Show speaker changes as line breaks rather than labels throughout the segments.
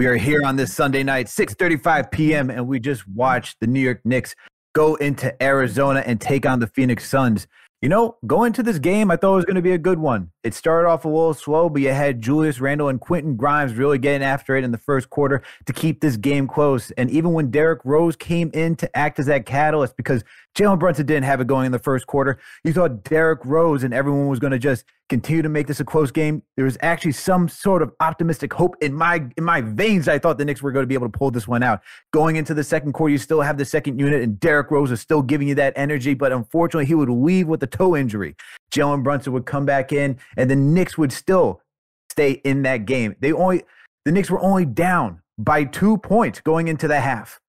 We are here on this Sunday night, 6:35 p.m., and we just watched the New York Knicks go into Arizona and take on the Phoenix Suns. You know, going to this game, I thought it was going to be a good one. It started off a little slow, but you had Julius Randle and Quentin Grimes really getting after it in the first quarter to keep this game close. And even when Derrick Rose came in to act as that catalyst, because Jalen Brunson didn't have it going in the first quarter, you thought Derrick Rose and everyone was going to just continue to make this a close game. There was actually some sort of optimistic hope in my in my veins. I thought the Knicks were going to be able to pull this one out. Going into the second quarter, you still have the second unit, and Derrick Rose is still giving you that energy, but unfortunately, he would leave with a toe injury. Jalen Brunson would come back in, and the Knicks would still stay in that game. They only the Knicks were only down by two points going into the half.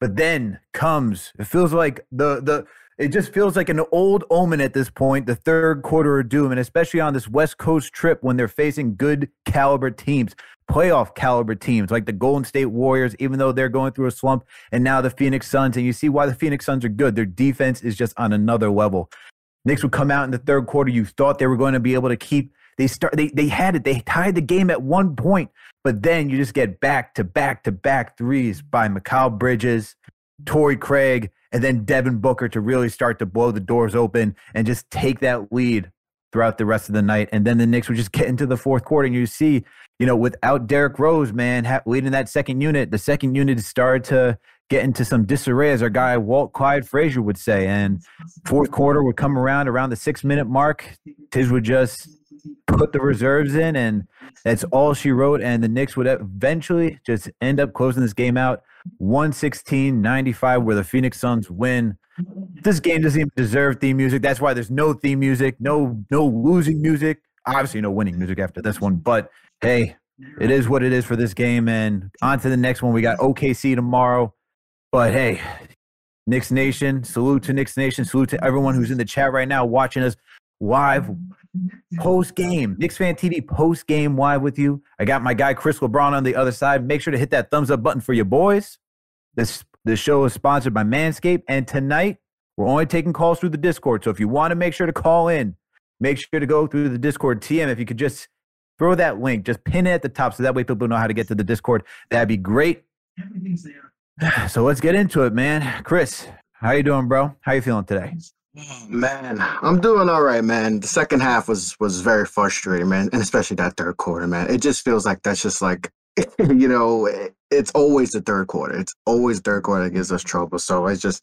But then comes it feels like the the it just feels like an old omen at this point, the third quarter of doom, and especially on this West Coast trip when they're facing good caliber teams, playoff caliber teams like the Golden State Warriors, even though they're going through a slump, and now the Phoenix Suns. And you see why the Phoenix Suns are good. Their defense is just on another level. Knicks would come out in the third quarter. You thought they were going to be able to keep. They start. They they had it. They tied the game at one point, but then you just get back to back to back threes by Mikal Bridges, Torrey Craig, and then Devin Booker to really start to blow the doors open and just take that lead throughout the rest of the night. And then the Knicks would just get into the fourth quarter, and you see, you know, without Derrick Rose, man, ha- leading that second unit, the second unit started to get into some disarray, as our guy Walt Clyde Frazier would say. And fourth quarter would come around around the six minute mark. Tiz would just put the reserves in, and that's all she wrote. And the Knicks would eventually just end up closing this game out 116 95, where the Phoenix Suns win. This game doesn't even deserve theme music. That's why there's no theme music, no no losing music. Obviously, no winning music after this one. But hey, it is what it is for this game. And on to the next one. We got OKC tomorrow. But hey, Knicks Nation, salute to Knicks Nation, salute to everyone who's in the chat right now watching us live post game. Knicks Fan TV post game live with you. I got my guy Chris LeBron on the other side. Make sure to hit that thumbs up button for your boys. This the show is sponsored by Manscaped, and tonight we're only taking calls through the Discord. So if you want to make sure to call in, make sure to go through the Discord. TM, if you could just throw that link, just pin it at the top, so that way people know how to get to the Discord. That'd be great.
Everything's there.
So let's get into it, man. Chris, how you doing, bro? How you feeling today?
Man, I'm doing all right, man. The second half was was very frustrating, man, and especially that third quarter, man. It just feels like that's just like you know, it's always the third quarter. It's always third quarter that gives us trouble. So it's just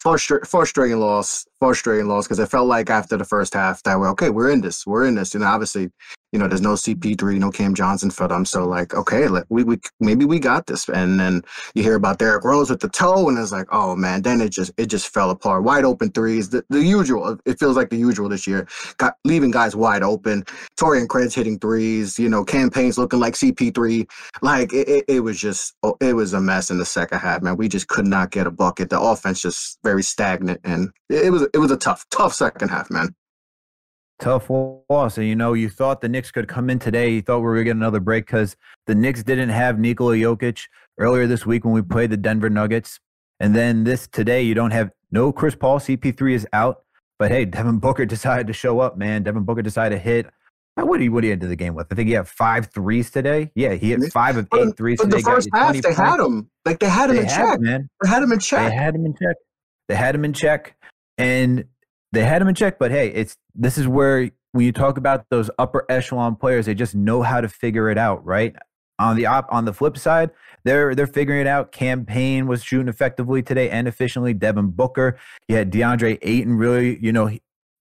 frustra- frustrating loss, frustrating loss because it felt like after the first half that we're okay, we're in this, we're in this. You know, obviously, you know, there's no CP3, no Cam Johnson for them. So like, okay, let, we, we maybe we got this. And then you hear about Derrick Rose with the toe, and it's like, oh man, then it just it just fell apart. Wide open threes, the, the usual. It feels like the usual this year. Got leaving guys wide open. Taurean Prince hitting threes. You know, Cam Payne's looking like CP3. Like it, it, it was just oh, it was a mess in the second half, man. We just could not get a bucket. The offense just very stagnant, and it was it was a tough tough second half, man.
Tough loss. And you know, you thought the Knicks could come in today. You thought we were going to get another break because the Knicks didn't have Nikola Jokic earlier this week when we played the Denver Nuggets. And then this today, you don't have no Chris Paul. CP3 is out. But hey, Devin Booker decided to show up, man. Devin Booker decided to hit. Uh, what did he, what did he into the game with? I think he had five threes today. Yeah, he had five of eight threes
but
today.
the first half, they
points.
had him. Like they had him
They
in
had
check.
him, man.
They had him in check.
They had him in check. They had him in check, and they had him in check. But hey, it's this is where when you talk about those upper echelon players, they just know how to figure it out, right? On the op, on the flip side, they're they're figuring it out. Cam Payne was shooting effectively today and efficiently. Devin Booker, you had DeAndre Ayton. Really, you know,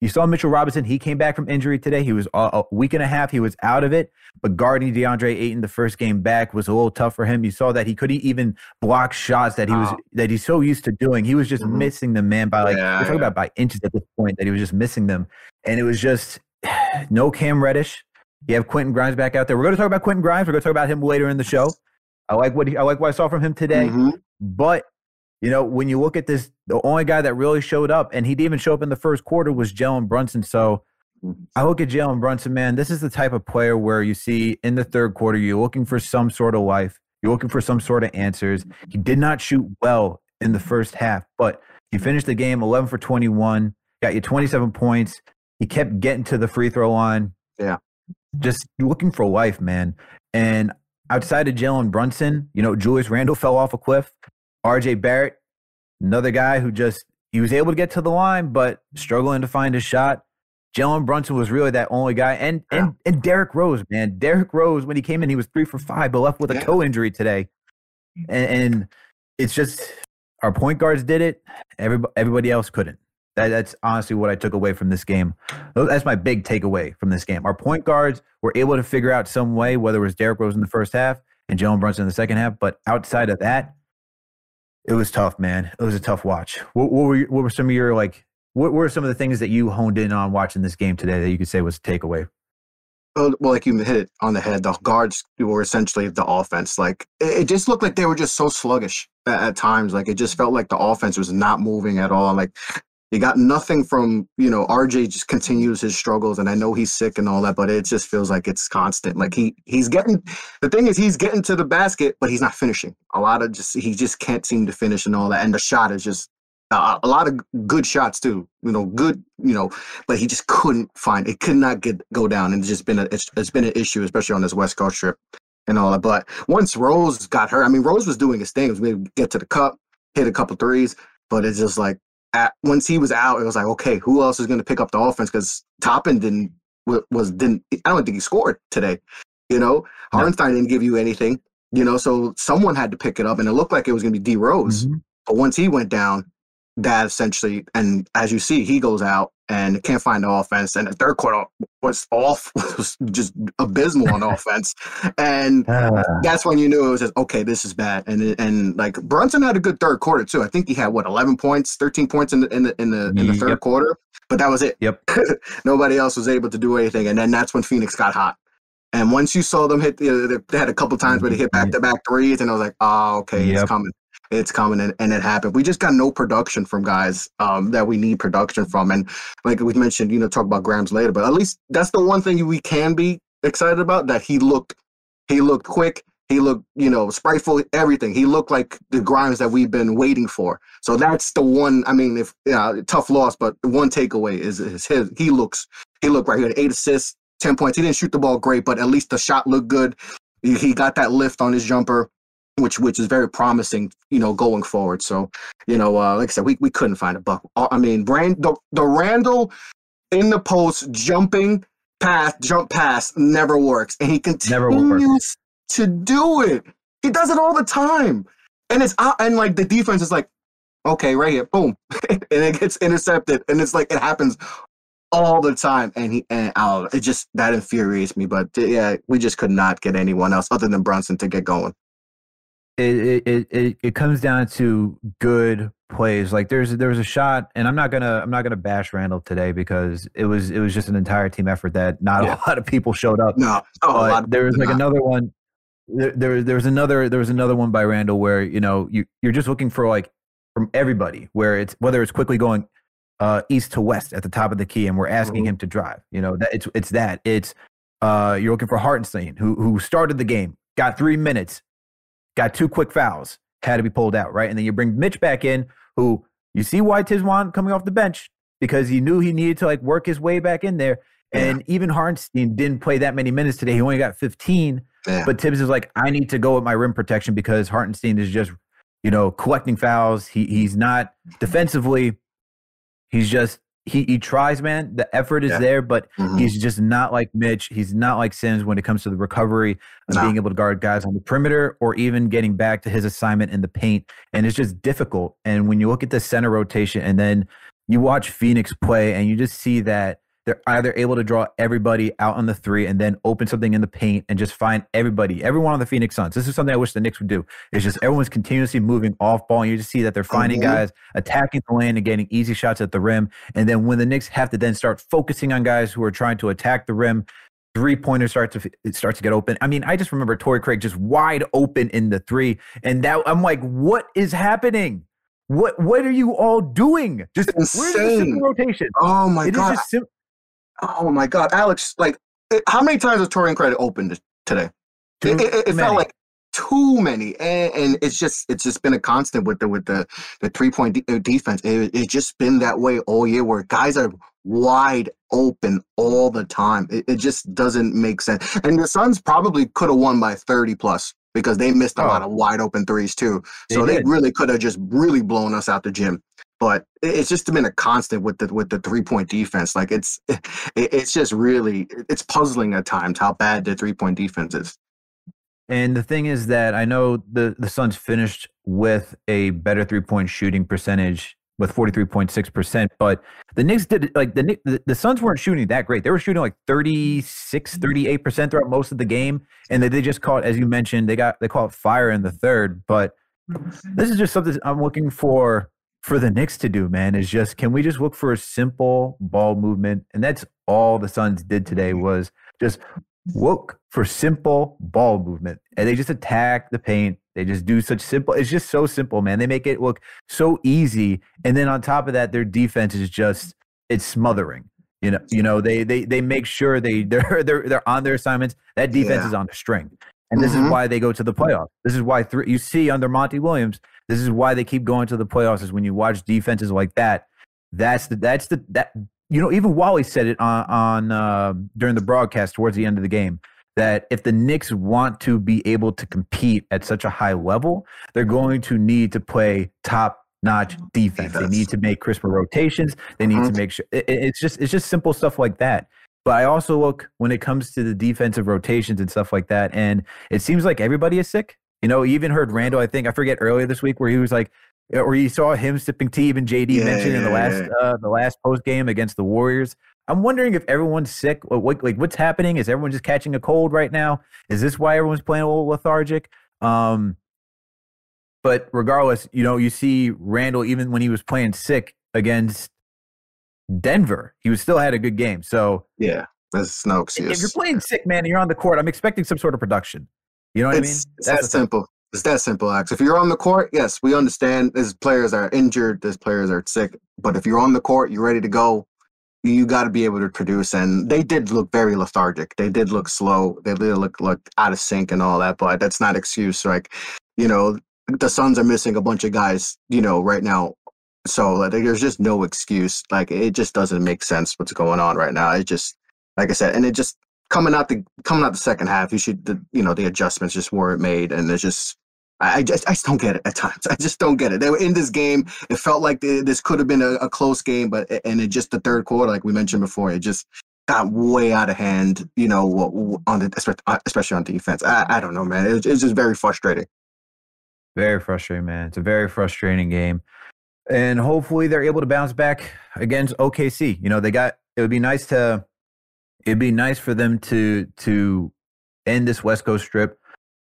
you saw Mitchell Robinson. He came back from injury today. He was a, week and a half. He was out of it. But guarding DeAndre Ayton the first game back was a little tough for him. You saw that he couldn't even block shots that he was
Wow.
that he's so used to doing. He was just
Mhm.
missing them, man, by like
Yeah,
we're talking
yeah.
about by inches at this point that he was just missing them. And it was just no Cam Reddish. You have Quentin Grimes back out there. We're going to talk about Quentin Grimes. We're going to talk about him later in the show. I like what he, I like what I saw from him today.
Mhm.
But you know, when you look at this, the only guy that really showed up, and he didn't even show up in the first quarter, was Jalen Brunson. So I look at Jalen Brunson, man. This is the type of player where you see in the third quarter, you're looking for some sort of life. You're looking for some sort of answers. He did not shoot well in the first half, but he finished the game 11 for 21, got you 27 points. He kept getting to the free throw line.
Yeah.
Just looking for life, man. And outside of Jalen Brunson, you know, Julius Randle fell off a cliff. RJ Barrett, another guy who just he was able to get to the line, but struggling to find his shot. Jalen Brunson was really that only guy, and and and Derrick Rose, man, Derrick Rose when he came in, he was three for five, but left with a
Yeah.
toe injury today, and, and it's just our point guards did it. Everybody, everybody else couldn't. That, that's honestly what I took away from this game. That's my big takeaway from this game. Our point guards were able to figure out some way, whether it was Derrick Rose in the first half and Jalen Brunson in the second half, but outside of that, it was tough, man. It was a tough watch. What, what were what were some of your like? What were some of the things that you honed in on watching this game today that you could say was a takeaway?
Well, like you hit it on the head. The guards were essentially the offense. Like it, it just looked like they were just so sluggish at, at times. Like it just felt like the offense was not moving at all. Like you got nothing from you know RJ. Just continues his struggles, and I know he's sick and all that, but it just feels like it's constant. Like he he's getting the thing is he's getting to the basket, but he's not finishing. A lot of just he just can't seem to finish and all that, and the shot is just. Uh, a lot of good shots too, you know, good, you know, but he just couldn't find it. Could not get go down, and it's just been a it's, it's been an issue, especially on this West Coast trip and all that. But once Rose got hurt, I mean, Rose was doing his thing. Was maybe get to the cup, hit a couple threes, but it's just like at, once he was out, it was like, okay, who else is going to pick up the offense? Because Toppin didn't was didn't. I don't think he scored today. You know,
No.
Didn't give you anything. You know, so someone had to pick it up, and it looked like it was going to be D Rose. Mm-hmm. But once he went down, that essentially, and as you see, he goes out and can't find the offense. And the third quarter was off, was just abysmal on offense. And
Ah,
that's when you knew it was just okay, this is bad. And and like Brunson had a good third quarter too. I think he had what eleven points, thirteen points in the in the in the, in the third
Yep.
quarter. But that was it.
Yep.
Nobody else was able to do anything. And then that's when Phoenix got hot. And once you saw them hit, you know, they had a couple times where they hit back to back threes, and I was like, oh, okay,
Yep.
it's coming. It's coming, and, and it happened. We just got no production from guys um, that we need production from. And like we mentioned, you know, talk about Grimes later, but at least that's the one thing we can be excited about that he looked, he looked quick. He looked, you know, spiteful, everything. He looked like the Grimes that we've been waiting for. So that's the one. I mean, if yeah, tough loss, but one takeaway is, is his. He looks, he looked right. He had eight assists, ten points. He didn't shoot the ball great, but at least the shot looked good. He got that lift on his jumper, which which is very promising, you know, going forward. So, you know, uh, like I said, we, we couldn't find a buck. Uh, I mean, Brand the, the Randle in the post jumping pass, jump pass never works, and he continues to do it. He does it all the time. And it's out, and like the defense is like, okay, right here, boom, and it gets intercepted, and it's like it happens all the time. And he and I it just that infuriates me. But yeah, we just could not get anyone else other than Brunson to get going.
It it it, it comes down to good plays. Like there's there was a shot, and I'm not gonna I'm not gonna bash Randle today because it was it was just an entire team effort that not yeah. a lot of people showed up.
No,
oh, there was like not. another one. There, there, there was another there was another one by Randle where you know you you're just looking for like from everybody where it's whether it's quickly going uh, east to west at the top of the key and we're asking mm-hmm. him to drive. You know that it's it's that it's uh, you're looking for Hartenstein who who started the game got three minutes got two quick fouls had to be pulled out, right? And then you bring Mitch back in, who you see why Thibs coming off the bench because he knew he needed to like work his way back in there. And yeah. even Hartenstein didn't play that many minutes today. He only got 15. Yeah. But Thibs is like, I need to go with my rim protection because Hartenstein is just, you know, collecting fouls. He he's not defensively. He's just he he tries, man. The effort is yeah. there, but mm-hmm. he's just not like Mitch. He's not like Sims when it comes to the recovery and being able to guard guys on the perimeter or even getting back to his assignment in the paint. And it's just difficult. And when you look at the center rotation and then you watch Phoenix play and you just see that they're either able to draw everybody out on the three and then open something in the paint and just find everybody, everyone on the Phoenix Suns. This is something I wish the Knicks would do. It's just everyone's continuously moving off ball, and you just see that they're finding mm-hmm. guys attacking the lane and getting easy shots at the rim. And then when the Knicks have to then start focusing on guys who are trying to attack the rim, three pointers start to it starts to get open. I mean, I just remember Torrey Craig just wide open in the three, and that I'm like, what is happening? What what are you all doing? Just the rotation?
Oh my it god! Sim- Oh my God, Alex! Like, it, how many times has Taurean Credit opened today? Too it, it, it felt like too many, and, and, it's just it's just been a constant with the with the the three point de- uh, defense. It, it's just been that way all year, where guys are wide open all the time. It, it just doesn't make sense. And the Suns probably could have won by thirty plus because they missed a oh. lot of wide open threes too. So they really could have just really blown us out the gym but it's just been a constant with the with the three point defense. Like it's it's just really it's puzzling at times how bad the three point defense is.
And the thing is that I know the the Suns finished with a better three point shooting percentage with 43.6%, but the Knicks did like the, the the Suns weren't shooting that great. They were shooting like 36, mm. 38% throughout most of the game and they, they just caught as you mentioned, they got they caught fire in the third, but this is just something I'm looking for for the Knicks to do, man, is just can we just look for a simple ball movement? And that's all the Suns did today was just look for simple ball movement. And they just attack the paint. They just do such simple. It's just so simple, man. They make it look so easy. And then on top of that, their defense is just it's smothering. You know, you know, they they they make sure they they're they're they're on their assignments. That defense yeah. is on the string. And this mm-hmm. is why they go to the playoffs. This is why three, you see under Monty Williams, this is why they keep going to the playoffs. Is when you watch defenses like that. That's the that's the that you know even Wally said it on on uh, during the broadcast towards the end of the game that if the Knicks want to be able to compete at such a high level, they're going to need to play top notch defense. They need to make crisper rotations. They need mm-hmm. to make sure it, it's just it's just simple stuff like that. But I also look when it comes to the defensive rotations and stuff like that, and it seems like everybody is sick. You know, even heard Randle, I think, I forget earlier this week where he was like, or you saw him sipping tea, even JD yeah, mentioned yeah, in the last yeah. uh, the last post game against the Warriors. I'm wondering if everyone's sick. What, like, what's happening? Is everyone just catching a cold right now? Is this why everyone's playing a little lethargic? Um, but regardless, you know, you see Randle even when he was playing sick against Denver, he was still had a good game. So
yeah, that's no excuse.
If you're playing sick, man, and you're on the court, I'm expecting some sort of production. You know what
it's,
I mean?
It's That's that simple. It's that simple, Alex. If you're on the court, yes, we understand. There's players are injured. There's players are sick. But if you're on the court, you're ready to go. You got to be able to produce. And they did look very lethargic. They did look slow. They did look look out of sync and all that. But that's not excuse. Like, you know, the Suns are missing a bunch of guys. You know, right now. So like, there's just no excuse. Like it just doesn't make sense what's going on right now. It just, like I said, and it just coming out the coming out the second half, you should the you know the adjustments just weren't made, and it's just I just I just don't get it at times. I just don't get it. They were in this game. It felt like this could have been a, a, close game, but and it just the third quarter, like we mentioned before, it just got way out of hand. You know, on the uh, especially on defense. I, I don't know, man. It, it's just very frustrating.
Very frustrating, man. It's a very frustrating game, and hopefully they're able to bounce back against OKC. You know, they got. It would be nice to. It'd be nice for them to to end this West Coast trip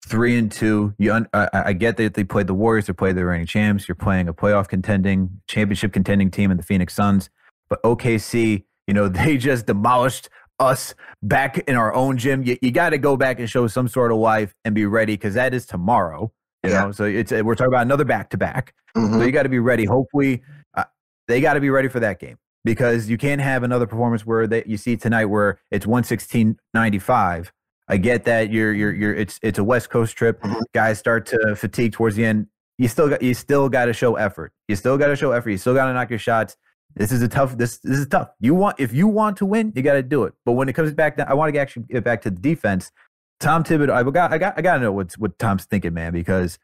three and two. You, un, I, I, get that they played the Warriors, they played the reigning champs. You're playing a playoff contending, championship contending team in the Phoenix Suns. But OKC, you know, they just demolished us back in our own gym. You, you got to go back and show some sort of life and be ready because that is tomorrow. You yeah. know, so it's we're talking about another back to back. So you got to be ready. Hopefully, uh, they got to be ready for that game because you can't have another performance where that you see tonight where it's 116.95 I get that you're you're you're it's it's a West Coast trip. Mm-hmm. Guys start to fatigue towards the end. You still got you still got to show effort. You still got to show effort. You still got to knock your shots. This is a tough. This this is tough. You want if you want to win, you got to do it. But when it comes back, down, I want to actually get back to the defense. Tom Thibodeau, I got I got I got to know what's what Tom's thinking, man, because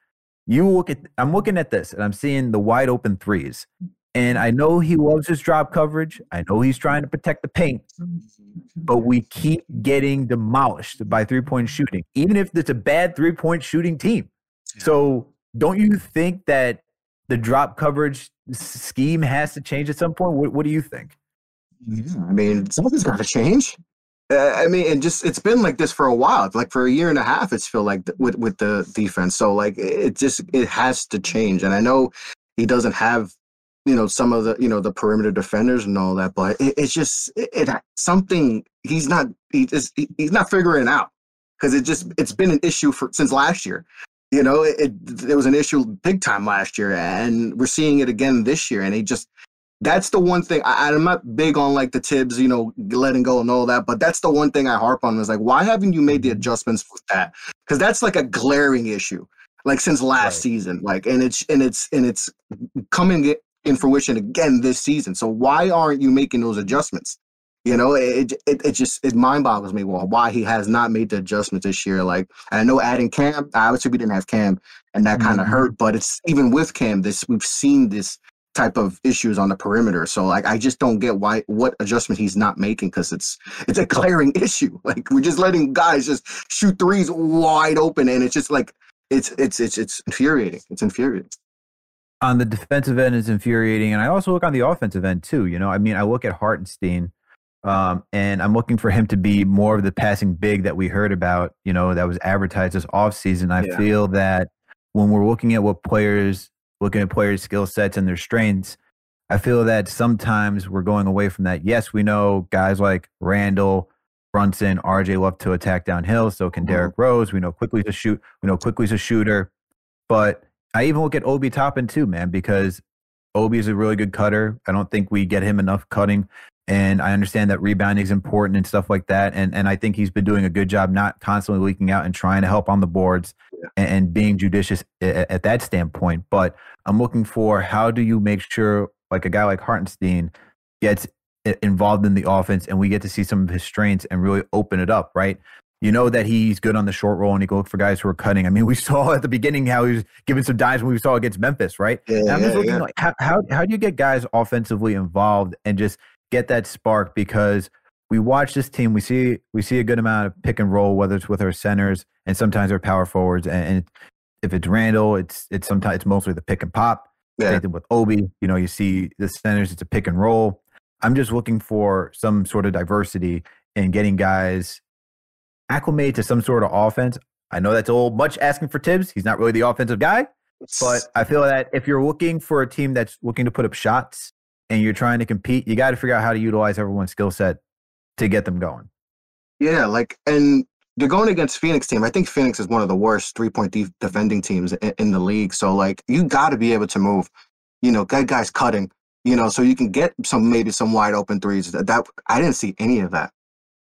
you look at I'm looking at this and I'm seeing the wide open threes. And I know he loves his drop coverage. I know he's trying to protect the paint, but we keep getting demolished by three point shooting, even if it's a bad three point shooting team. So don't you think that the drop coverage scheme has to change at some point? What, what do you think?
Yeah, I mean, something's got to change. Uh, I mean, and just it's been like this for a while. Like for a year and a half, it's feel like th- with with the defense. So like it just it has to change. And I know he doesn't have you know some of the you know the perimeter defenders and all that but it, it's just it, it, something he's not he just, he's not figuring out because it just it's been an issue for since last year. You know it, it was an issue big time last year and we're seeing it again this year and he just that's the one thing I, i'm not big on like the Thibs you know letting go and all that but that's the one thing i harp on is like why haven't you made the mm-hmm. adjustments with that? Because that's like a glaring issue like since last right. season like and it's and it's and it's coming in fruition again this season. So why aren't you making those adjustments? You know, it it, it just it mind boggles me well why he has not made the adjustments this year. Like I know adding Cam, obviously we didn't have Cam, and that kind of mm-hmm. hurt. But it's even with Cam, this we've seen this type of issues on the perimeter. So like I just don't get why what adjustment he's not making because it's it's a glaring issue. Like we're just letting guys just shoot threes wide open, and it's just like it's it's it's it's infuriating. It's infuriating
on the defensive end is infuriating, and I also look on the offensive end too. You know, I mean, I look at Hartenstein, um, and I'm looking for him to be more of the passing big that we heard about. You know, that was advertised this offseason. I yeah. feel that when we're looking at what players, looking at players' skill sets and their strengths, I feel that sometimes we're going away from that. Yes, we know guys like Randle, Brunson, RJ love to attack downhill. So can mm-hmm. Derrick Rose. We know Quickley's a shoot. We know Quickley's a shooter, but I even look at Obi Toppin too, man, because Obi is a really good cutter. I don't think we get him enough cutting. And I understand that rebounding is important and stuff like that. And and I think he's been doing a good job not constantly leaking out and trying to help on the boards yeah. and, and, being judicious at, at that standpoint. But I'm looking for how do you make sure like a guy like Hartenstein gets involved in the offense and we get to see some of his strengths and really open it up, right? You know that he's good on the short roll and he can look for guys who are cutting. I mean, we saw at the beginning how he was giving some dives when we saw against Memphis, right? Yeah, I'm just looking yeah. like how, how how do you get guys offensively involved and just get that spark because we watch this team, we see we see a good amount of pick and roll, whether it's with our centers and sometimes our power forwards. And, and if it's Randle, it's it's sometimes it's mostly the pick and pop. Yeah. Same thing with Obi. You know, you see the centers, it's a pick and roll. I'm just looking for some sort of diversity in getting guys acclimate to some sort of offense. I know that's a little much asking for Thibs. He's not really the offensive guy, but I feel that if you're looking for a team that's looking to put up shots and you're trying to compete, you got to figure out how to utilize everyone's skill set to get them going.
Yeah, like and they're going against Phoenix team. I think Phoenix is one of the worst three point de- defending teams in, in, the league. So like you got to be able to move. You know, get guys cutting. You know, so you can get some maybe some wide open threes. That, that I didn't see any of that.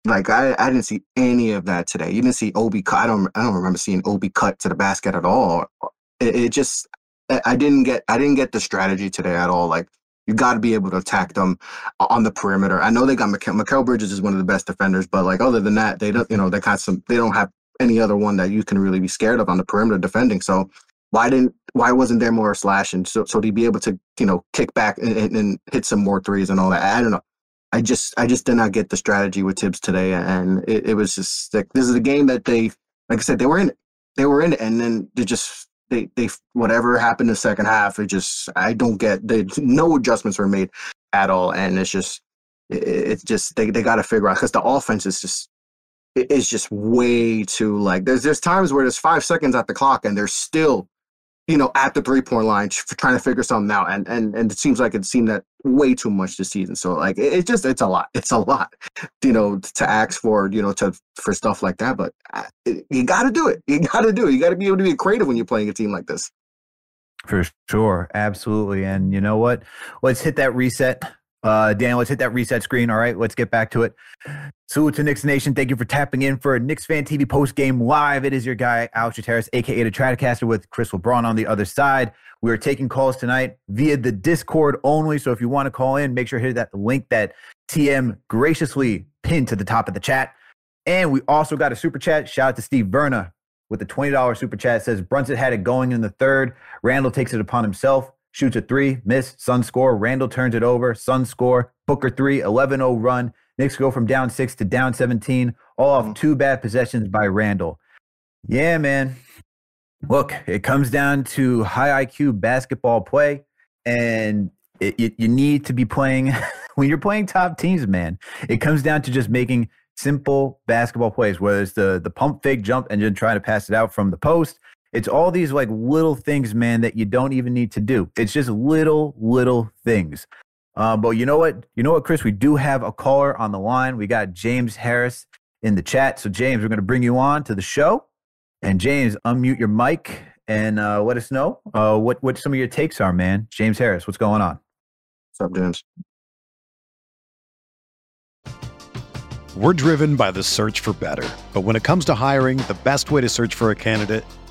Like I, I didn't see any of that today. You didn't see Obi. I don't I don't remember seeing Obi cut to the basket at all. Uh, it, it just I didn't get I didn't get the strategy today at all. Like you got to be able to attack them on the perimeter. I know they got Mikal, Mikal Bridges is one of the best defenders, but like other than that, they don't you know they got some they don't have any other one that you can really be scared of on the perimeter defending. So why didn't why wasn't there more slashing so so to be able to you know kick back and, and, and hit some more threes and all that? I don't know. I just I just did not get the strategy with Thibs today, and it, it was just like this is a game that they like I said they were in it, they were in and then they just they they whatever happened in the second half, it just I don't get they no adjustments were made at all, and it's just it, it's just they they got to figure out because the offense is just it's just way too like there's there's times where there's five seconds at the clock and they're still you know, at the three point line trying to figure something out. And and and it seems like it seemed that way too much this season. So like it, it just it's a lot. It's a lot, you know, to ask for you know to for stuff like that. But uh, you got to do it. You got to do it. You got to be able to be creative when you're playing a team like this.
For sure, absolutely. And you know what? Let's hit that reset uh, Dan, let's hit that reset screen. All right, let's get back to it. Salute to Knicks Nation. Thank you for tapping in for Knicks Fan TV post game live. It is your guy, Alex Terrace, aka the Stratocaster, with Chris LeBron on the other side. We are taking calls tonight via the Discord only. So if you want to call in, make sure to hit that link that TM graciously pinned to the top of the chat. And we also got a super chat. Shout out to Steve Verna with the $20 super chat. It says Brunson had it going in the third. Randle takes it upon himself shoots a three, miss, Sun score. Randle turns it over, Sun score. Booker three, 11 0 run. Knicks go from down six to down 17, all off two bad possessions by Randle. Yeah, man. Look, it comes down to high IQ basketball play, and it, it, you need to be playing when you're playing top teams, man. It comes down to just making simple basketball plays, whether it's the the pump fake jump and then trying to pass it out from the post, it's all these like little things, man, that you don't even need to do. It's just little, little things. Uh, but you know what? You know what, Chris? We do have a caller on the line. We got James Harris in the chat. So, James, we're going to bring you on to the show. And James, unmute your mic and uh, let us know uh, what what some of your takes are, man. James Harris, what's going on?
What's up, James?
We're driven by the search for better, but when it comes to hiring, the best way to search for a candidate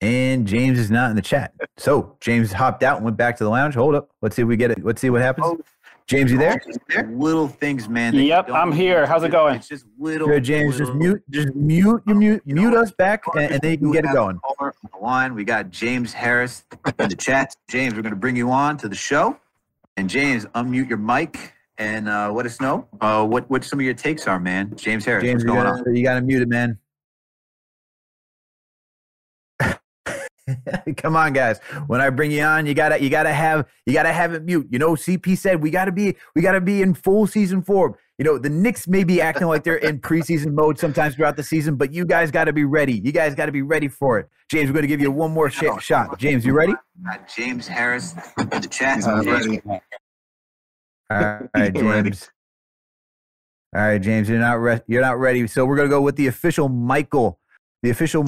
And James is not in the chat. So James hopped out and went back to the lounge. Hold up. Let's see if we get it. Let's see what happens. Oh. James, you there? Little things, man.
Yep, I'm here. How's it going?
It's just little. Good, James. Little, just mute, just mute, you mute, mute us back, and, and then you can get it going. On the line, we got James Harris in the chat. James, we're going to bring you on to the show, and James, unmute your mic and uh, let us know uh, what what some of your takes are, man. James Harris, James, what's going gotta, on? You got to mute it, man. Come on, guys. When I bring you on, you gotta you gotta have you gotta have it mute. You know, CP said we gotta be we gotta be in full season form. you know, the Knicks may be acting like they're in preseason mode sometimes throughout the season, but you guys got to be ready. You guys got to be ready for it. James, we're going to give you one more sh- shot. James, you ready?
James Harris in the chat.
Uh, ready.
All right, James. All right, James, you're not re- you're not ready. So we're gonna go with the official Michael. The official.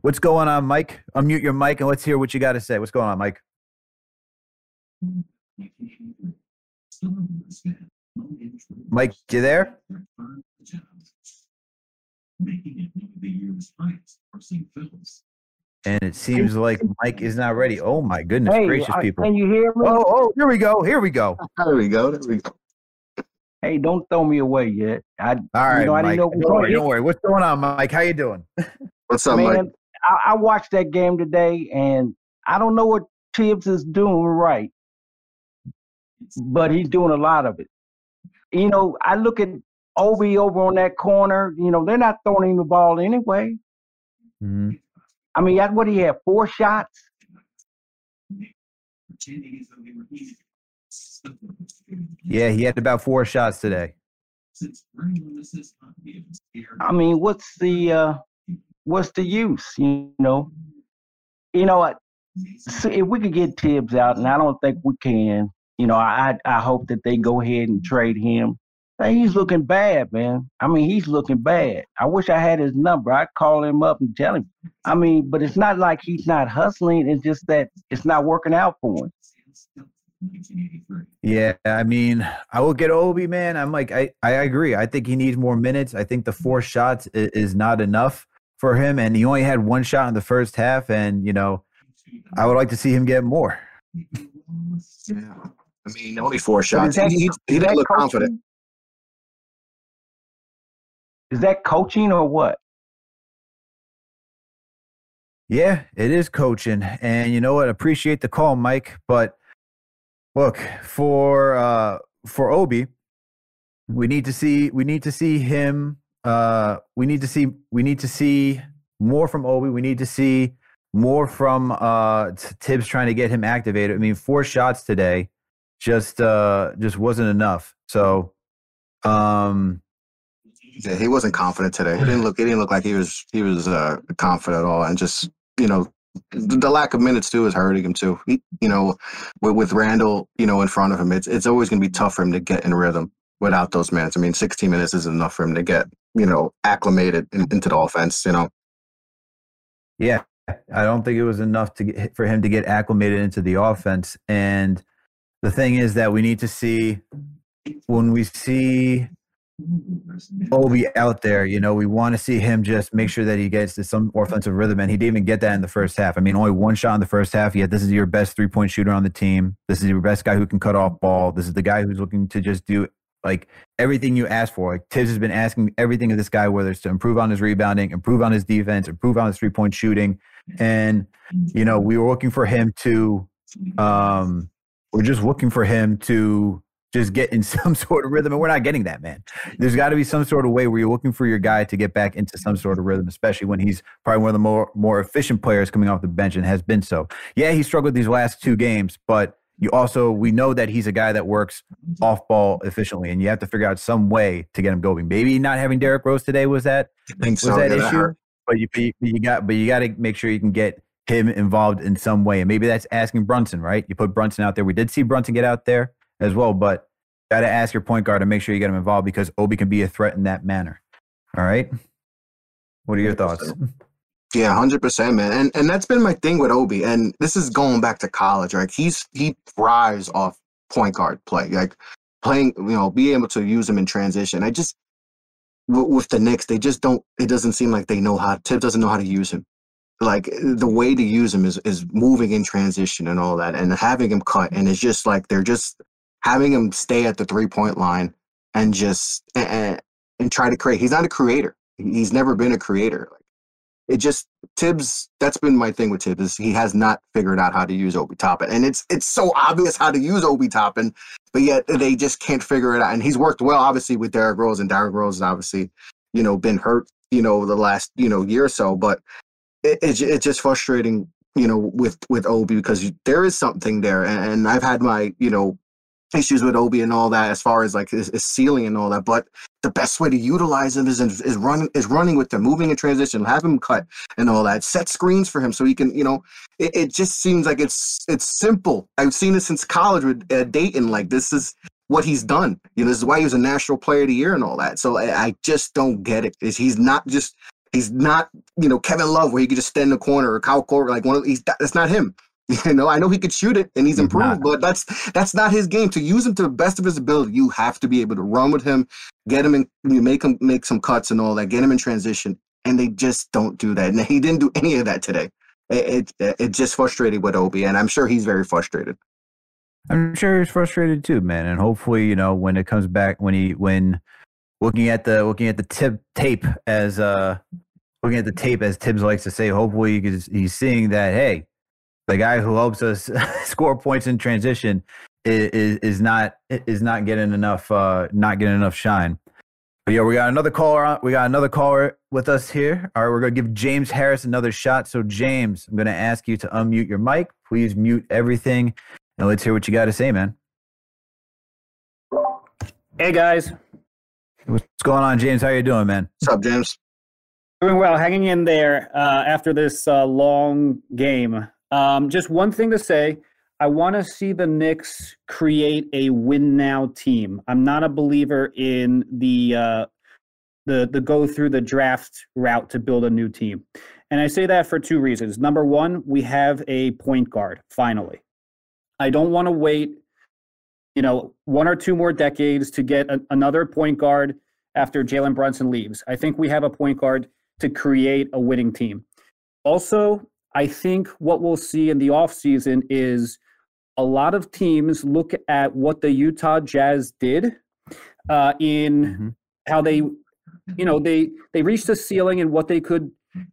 What's going on, Mike? Unmute your mic and let's hear what you got to say. What's going on, Mike? Mike, you there? And it seems like Mike is not ready. Oh my goodness
Hey,
gracious,
I-
people!
can you hear me?
Oh, oh, here we go. Here we go.
There we go. There we go.
Hey, don't throw me away yet. I,
All right,
you know, I
Mike.
didn't know
don't, worry, don't worry. What's going on, Mike? How you doing?
What's up, Mike?
Man, I, I watched that game today, and I don't know what Thibs is doing right, but he's doing a lot of it. You know, I look at Obi over on that corner. You know, they're not throwing him the ball anyway.
Mhm.
I mean, that's what he had four shots.
Yeah, he had about four shots today.
I mean, what's the uh, what's the use? You know, you know if we could get Thibs out, and I don't think we can. You know, I I hope that they go ahead and trade him. He's looking bad, man. I mean, he's looking bad. I wish I had his number. I'd call him up and tell him. I mean, but it's not like he's not hustling. It's just that it's not working out for him.
Yeah, I mean, I will get Obi, man. I'm like, I, I agree. I think he needs more minutes. I think the four shots is, is not enough for him, and he only had one shot in the first half. And you know, I would like to see him get more.
Yeah. I mean, only four shots.
that-
he, he, he didn't look
coaching?
confident.
Is that coaching or what?
Yeah, it is coaching, and you know what? Appreciate the call, Mike. But look for uh, for Obi, we need to see we need to see him. Uh, we need to see we need to see more from Obi. We need to see more from uh, Thibs trying to get him activated. I mean, four shots today just uh, just wasn't enough. So, um,
Yeah, he wasn't confident today. He didn't look. He didn't look like he was. He was uh, confident at all, and just you know, the, lack of minutes too is hurting him too. He, you know, with, with Randle, you know, in front of him, it's it's always going to be tough for him to get in rhythm without those minutes. I mean, 16 minutes isn't enough for him to get you know acclimated in, into the offense. You know,
Yeah, I don't think it was enough to get, for him to get acclimated into the offense. And the thing is that we need to see when we see Obi out there, you know, we want to see him just make sure that he gets to some offensive rhythm. And he didn't even get that in the first half. I mean, only one shot in the first half. Yet this is your best three point shooter on the team. This is your best guy who can cut off ball. This is the guy who's looking to just do like everything you ask for. Like Thibs has been asking everything of this guy, whether it's to improve on his rebounding, improve on his defense, improve on his three point shooting. And, you know, we were looking for him to, um, we're just looking for him to just get in some sort of rhythm. And we're not getting that, man. There's got to be some sort of way where you're looking for your guy to get back into some sort of rhythm, especially when he's probably one of the more, more efficient players coming off the bench and has been so. Yeah, he struggled these last two games, but you also, we know that he's a guy that works off ball efficiently, and you have to figure out some way to get him going. Maybe not having Derrick Rose today was that was
so.
that issue.
hurt.
But you you got but you got to make sure you can get him involved in some way, and maybe that's asking Brunson, right? You put Brunson out there. We did see Brunson get out there as well, but got to ask your point guard to make sure you get him involved because Obi can be a threat in that manner. All right. What are your thoughts?
Yeah, hundred percent, man. And and that's been my thing with Obi. And this is going back to college, right? He's he thrives off point guard play, like playing. You know, be able to use him in transition. I just with the Knicks, they just don't. It doesn't seem like they know how. Thibs doesn't know how to use him. Like the way to use him is is moving in transition and all that, and having him cut. And it's just like they're just having him stay at the three point line and just and, and try to create. He's not a creator. He's never been a creator. Like it just Thibs. That's been my thing with Thibs. Is he has not figured out how to use Obi Toppin, and it's it's so obvious how to use Obi Toppin, but yet they just can't figure it out. And he's worked well, obviously, with Derrick Rose, and Derrick Rose has obviously, you know, been hurt, you know, the last you know year or so. But it, it's it's just frustrating, you know, with with Obi because there is something there, and, and I've had my you know issues with Obi and all that as far as like his, his ceiling and all that. But the best way to utilize him is is running is running with him, moving in transition, have him cut and all that. Set screens for him so he can, you know, it, it just seems like it's it's simple. I've seen it since college with uh, Dayton. Like this is what he's done. You know, this is why he was a national player of the year and all that. So I, I just don't get it. Is he's not just he's not you know Kevin Love where he could just stand in the corner or Kyle Korver like one of he's that's not him. You know, I know he could shoot it and he's, improved, but that's that's not his game. To use him to the best of his ability, you have to be able to run with him, get him in, make him make some cuts and all that, get him in transition, and they just don't do that. And he didn't do any of that today. It it, it just frustrated with Obi, and I'm sure he's very frustrated.
I'm sure he's frustrated too, man. And hopefully, you know, when it comes back, when he when looking at the looking at the tip tape as uh looking at the tape as Thibs likes to say, hopefully he's, he's seeing that hey the guy who helps us score points in transition is, is not is not getting enough uh, not getting enough shine. But yeah, we got another caller. On, we got another caller with us here. All right, we're gonna give James Harris another shot. So James, I'm gonna ask you to unmute your mic. Please mute everything, and let's hear what you got to say, man.
Hey guys,
what's going on, James? How you doing, man?
What's up, James?
Doing well, hanging in there uh, after this uh, long game. Um, just one thing to say. I want to see the Knicks create a win now team. I'm not a believer in the uh, the the go through the draft route to build a new team. And I say that for two reasons. Number one, we have a point guard finally. I don't want to wait, you know, one or two more decades to get a, another point guard after Jalen Brunson leaves. I think we have a point guard to create a winning team. Also, I think what we'll see in the offseason is a lot of teams look at what the Utah Jazz did uh, in mm-hmm. how they, you know, they they reached a ceiling in what they could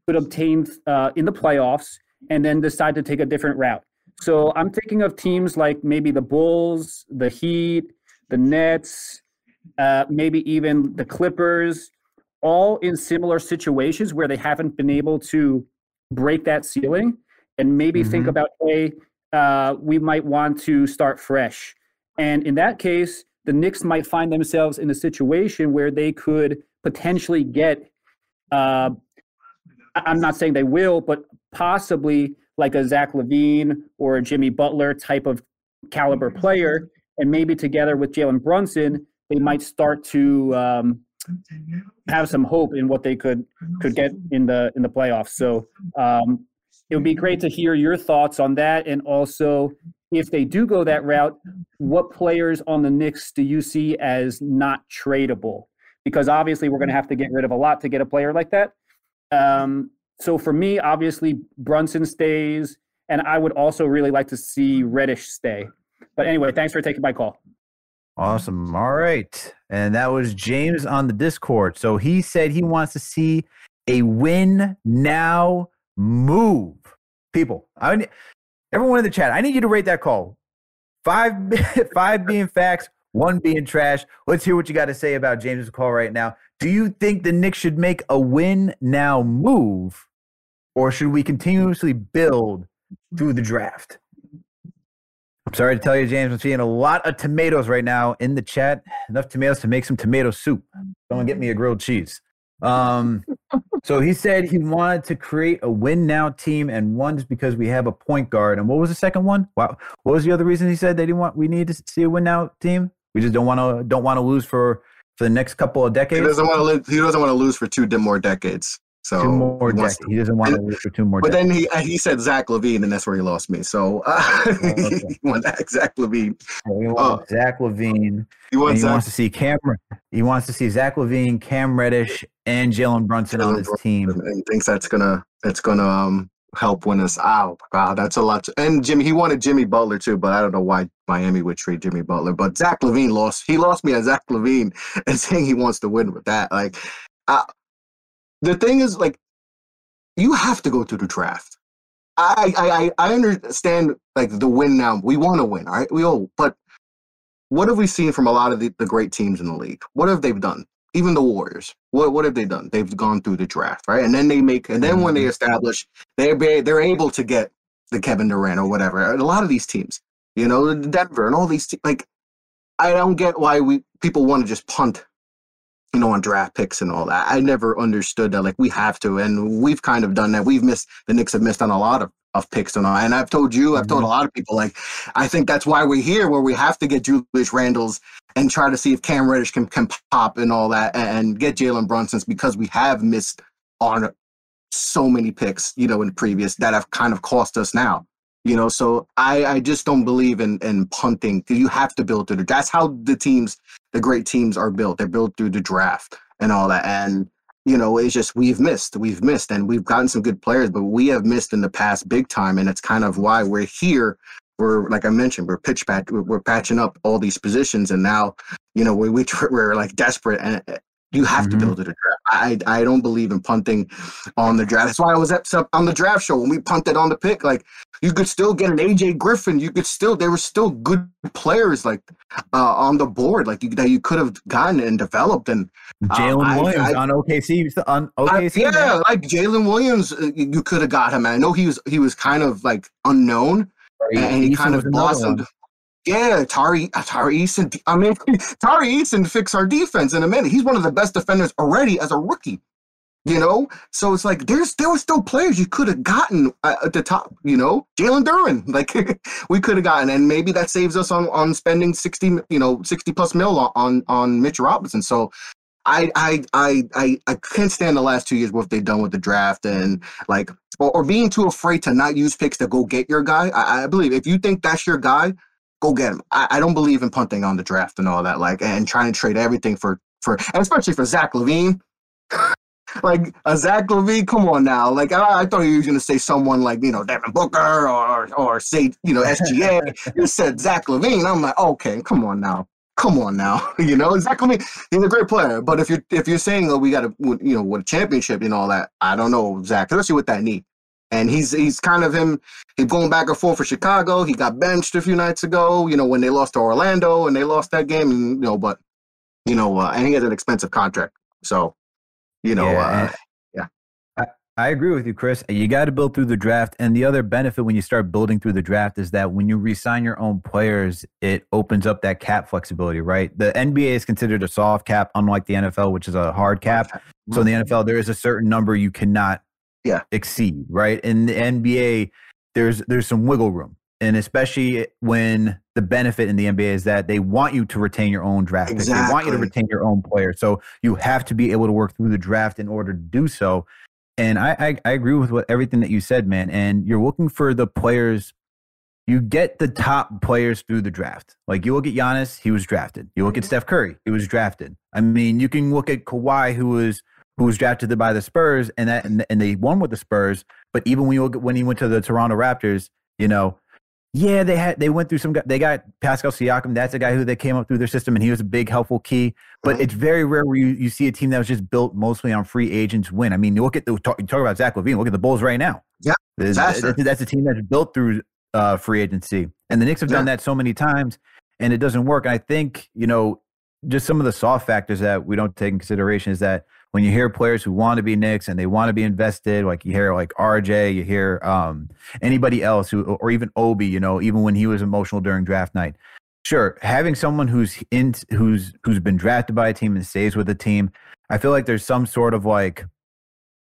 could obtain uh, in the playoffs, and then decide to take a different route. So I'm thinking of teams like maybe the Bulls, the Heat, the Nets, uh, maybe even the Clippers, all in similar situations where they haven't been able to break that ceiling and maybe mm-hmm. think about, hey, uh, we might want to start fresh. And in that case, the Knicks might find themselves in a situation where they could potentially get, uh, I'm not saying they will, but possibly like a Zach LaVine or a Jimmy Butler type of caliber player. And maybe together with Jalen Brunson, they might start to um, have some hope in what they could could get in the in the playoffs. So um, it would be great to hear your thoughts on that, and also if they do go that route, what players on the Knicks do you see as not tradable? Because obviously we're going to have to get rid of a lot to get a player like that. Um, so for me, obviously Brunson stays, and I would also really like to see Reddish stay. But anyway, thanks for taking my call.
Awesome. All right. And that was James on the Discord. So he said he wants to see a win now move. People, I need, everyone in the chat, I need you to rate that call. Five five being facts, one being trash. Let's hear what you got to say about James's call right now. Do you think the Knicks should make a win now move, or should we continuously build through the draft? Sorry to tell you, James, I'm seeing a lot of tomatoes right now in the chat. Enough tomatoes to make some tomato soup. Someone get me a grilled cheese. Um, so he said he wanted to create a win now team, and one's because we have a point guard. And what was the second one? Wow, what was the other reason he said that he want we need to see a win now team? We just don't want to don't want to lose for for the next couple of decades.
He doesn't want to. He doesn't want to lose for two more decades. So
two more he, he doesn't want to lose for two more.
But decades. then he he said Zach LaVine, and that's where he lost me. So uh, oh, okay. he wants Zach LaVine.
he wants uh, Zach LaVine. He wants, he wants to see Cam. He wants to see Zach LaVine, Cam Reddish, and Jalen Brunson on this team.
And he thinks that's gonna that's gonna um, help win us out. Wow, that's a lot. To, and Jimmy, he wanted Jimmy Butler too, but I don't know why Miami would trade Jimmy Butler. But Zach LaVine lost. He lost me at Zach LaVine and saying he wants to win with that. Like, uh, the thing is, like, you have to go to the draft. I I I understand like the win now. We want to win, all right? We all but what have we seen from a lot of the, the great teams in the league? What have they done? Even the Warriors. What what have they done? They've gone through the draft, right? And then they make and then when they mm-hmm. establish they're they're able to get the Kevin Durant or whatever. A lot of these teams, you know, Denver and all these te- like I don't get why we people want to just punt, you know, on draft picks and all that. I never understood that. Like we have to, and we've kind of done that. We've missed the Knicks have missed on a lot of of picks and all. And I've told you, I've told mm-hmm. a lot of people, like I think that's why we're here, where we have to get Julius Randles and try to see if Cam Reddish can can pop and all that, and get Jalen Brunson's because we have missed on so many picks, you know, in previous that have kind of cost us now. You know, so I, I just don't believe in in punting. You have to build through the. That's how the teams, the great teams, are built. They're built through the draft and all that. And you know, it's just we've missed, we've missed, and we've gotten some good players, but we have missed in the past big time, and it's kind of why we're here. We're like I mentioned, we're pitch patch, we're, patching up all these positions, and now, you know, we, we we're like desperate, and you have mm-hmm. to build it a draft. I I don't believe in punting on the draft. That's why I was at on the draft show when we punted on the pick. Like you could still get an AJ Griffin. You could still there were still good players like uh, on the board like you, that you could have gotten and developed. And
uh, Jalen Williams I, on OKC on OKC.
I, yeah, like Jalen Williams, uh, you could have got him. I know he was he was kind of like unknown. And he kind of blossomed. Yeah, Tari uh, Tari Eason. I mean, Tari Eason fix our defense in a minute. He's one of the best defenders already as a rookie. You know, so it's like there's there were still players you could have gotten at the top. You know, Jalen Duren, like we could have gotten, and maybe that saves us on on spending sixty, you know, sixty plus mil on on Mitch Robinson. So I I I I I can't stand the last two years what they've done with the draft and like or, or being too afraid to not use picks to go get your guy. I, I believe if you think that's your guy, go get him. I, I, don't believe in punting on the draft and all that, like, and trying to trade everything for for, and especially for Zach LaVine. like a Zach LaVine, come on now. Like I, I thought you were going to say someone like you know Devin Booker or or say you know SGA. you said Zach LaVine. I'm like, okay, come on now. Come on now, you know Zach LaVine. He's a great player, but if you're if you're saying that we got to you know with a championship and all that, I don't know Zach, especially with that knee. And he's he's kind of him. He's going back and forth for Chicago. He got benched a few nights ago. You know when they lost to Orlando and they lost that game. And you know, but you know, uh, and he has an expensive contract. So, you know, yeah. Uh, yeah.
I, I agree with you, Chris. You got to build through the draft. And the other benefit when you start building through the draft is that when you resign your own players, it opens up that cap flexibility, right? The NBA is considered a soft cap, unlike the NFL, which is a hard cap. So in the mm-hmm. NFL, there is a certain number you cannot
yeah.
exceed, right? In the NBA, there's there's some wiggle room. And especially when the benefit in the NBA is that they want you to retain your own draft exactly. They want you to retain your own player. So you have to be able to work through the draft in order to do so. And I, I, I agree with what everything that you said, man. And you're looking for the players you get the top players through the draft. Like you look at Giannis, he was drafted. You look at mm-hmm. Steph Curry, he was drafted. I mean, you can look at Kawhi, who was who was drafted by the Spurs, and that and, and they won with the Spurs. But even when you when he went to the Toronto Raptors, you know, yeah, they had they went through some. They got Pascal Siakam. That's a guy who they came up through their system, and he was a big helpful key. But mm-hmm. it's very rare where you, you see a team that was just built mostly on free agents win. I mean, you look at the talk, talk about Zach LaVine. Look at the Bulls right now.
Yeah,
that's, that's a team that's built through uh, free agency, and the Knicks have yeah. done that so many times, and it doesn't work. And I think you know just some of the soft factors that we don't take in consideration is that when you hear players who want to be Knicks and they want to be invested, like you hear like RJ, you hear um, anybody else who, or even Obi, you know, even when he was emotional during draft night. Sure, having someone who's in, who's who's been drafted by a team and stays with the team, I feel like there's some sort of like,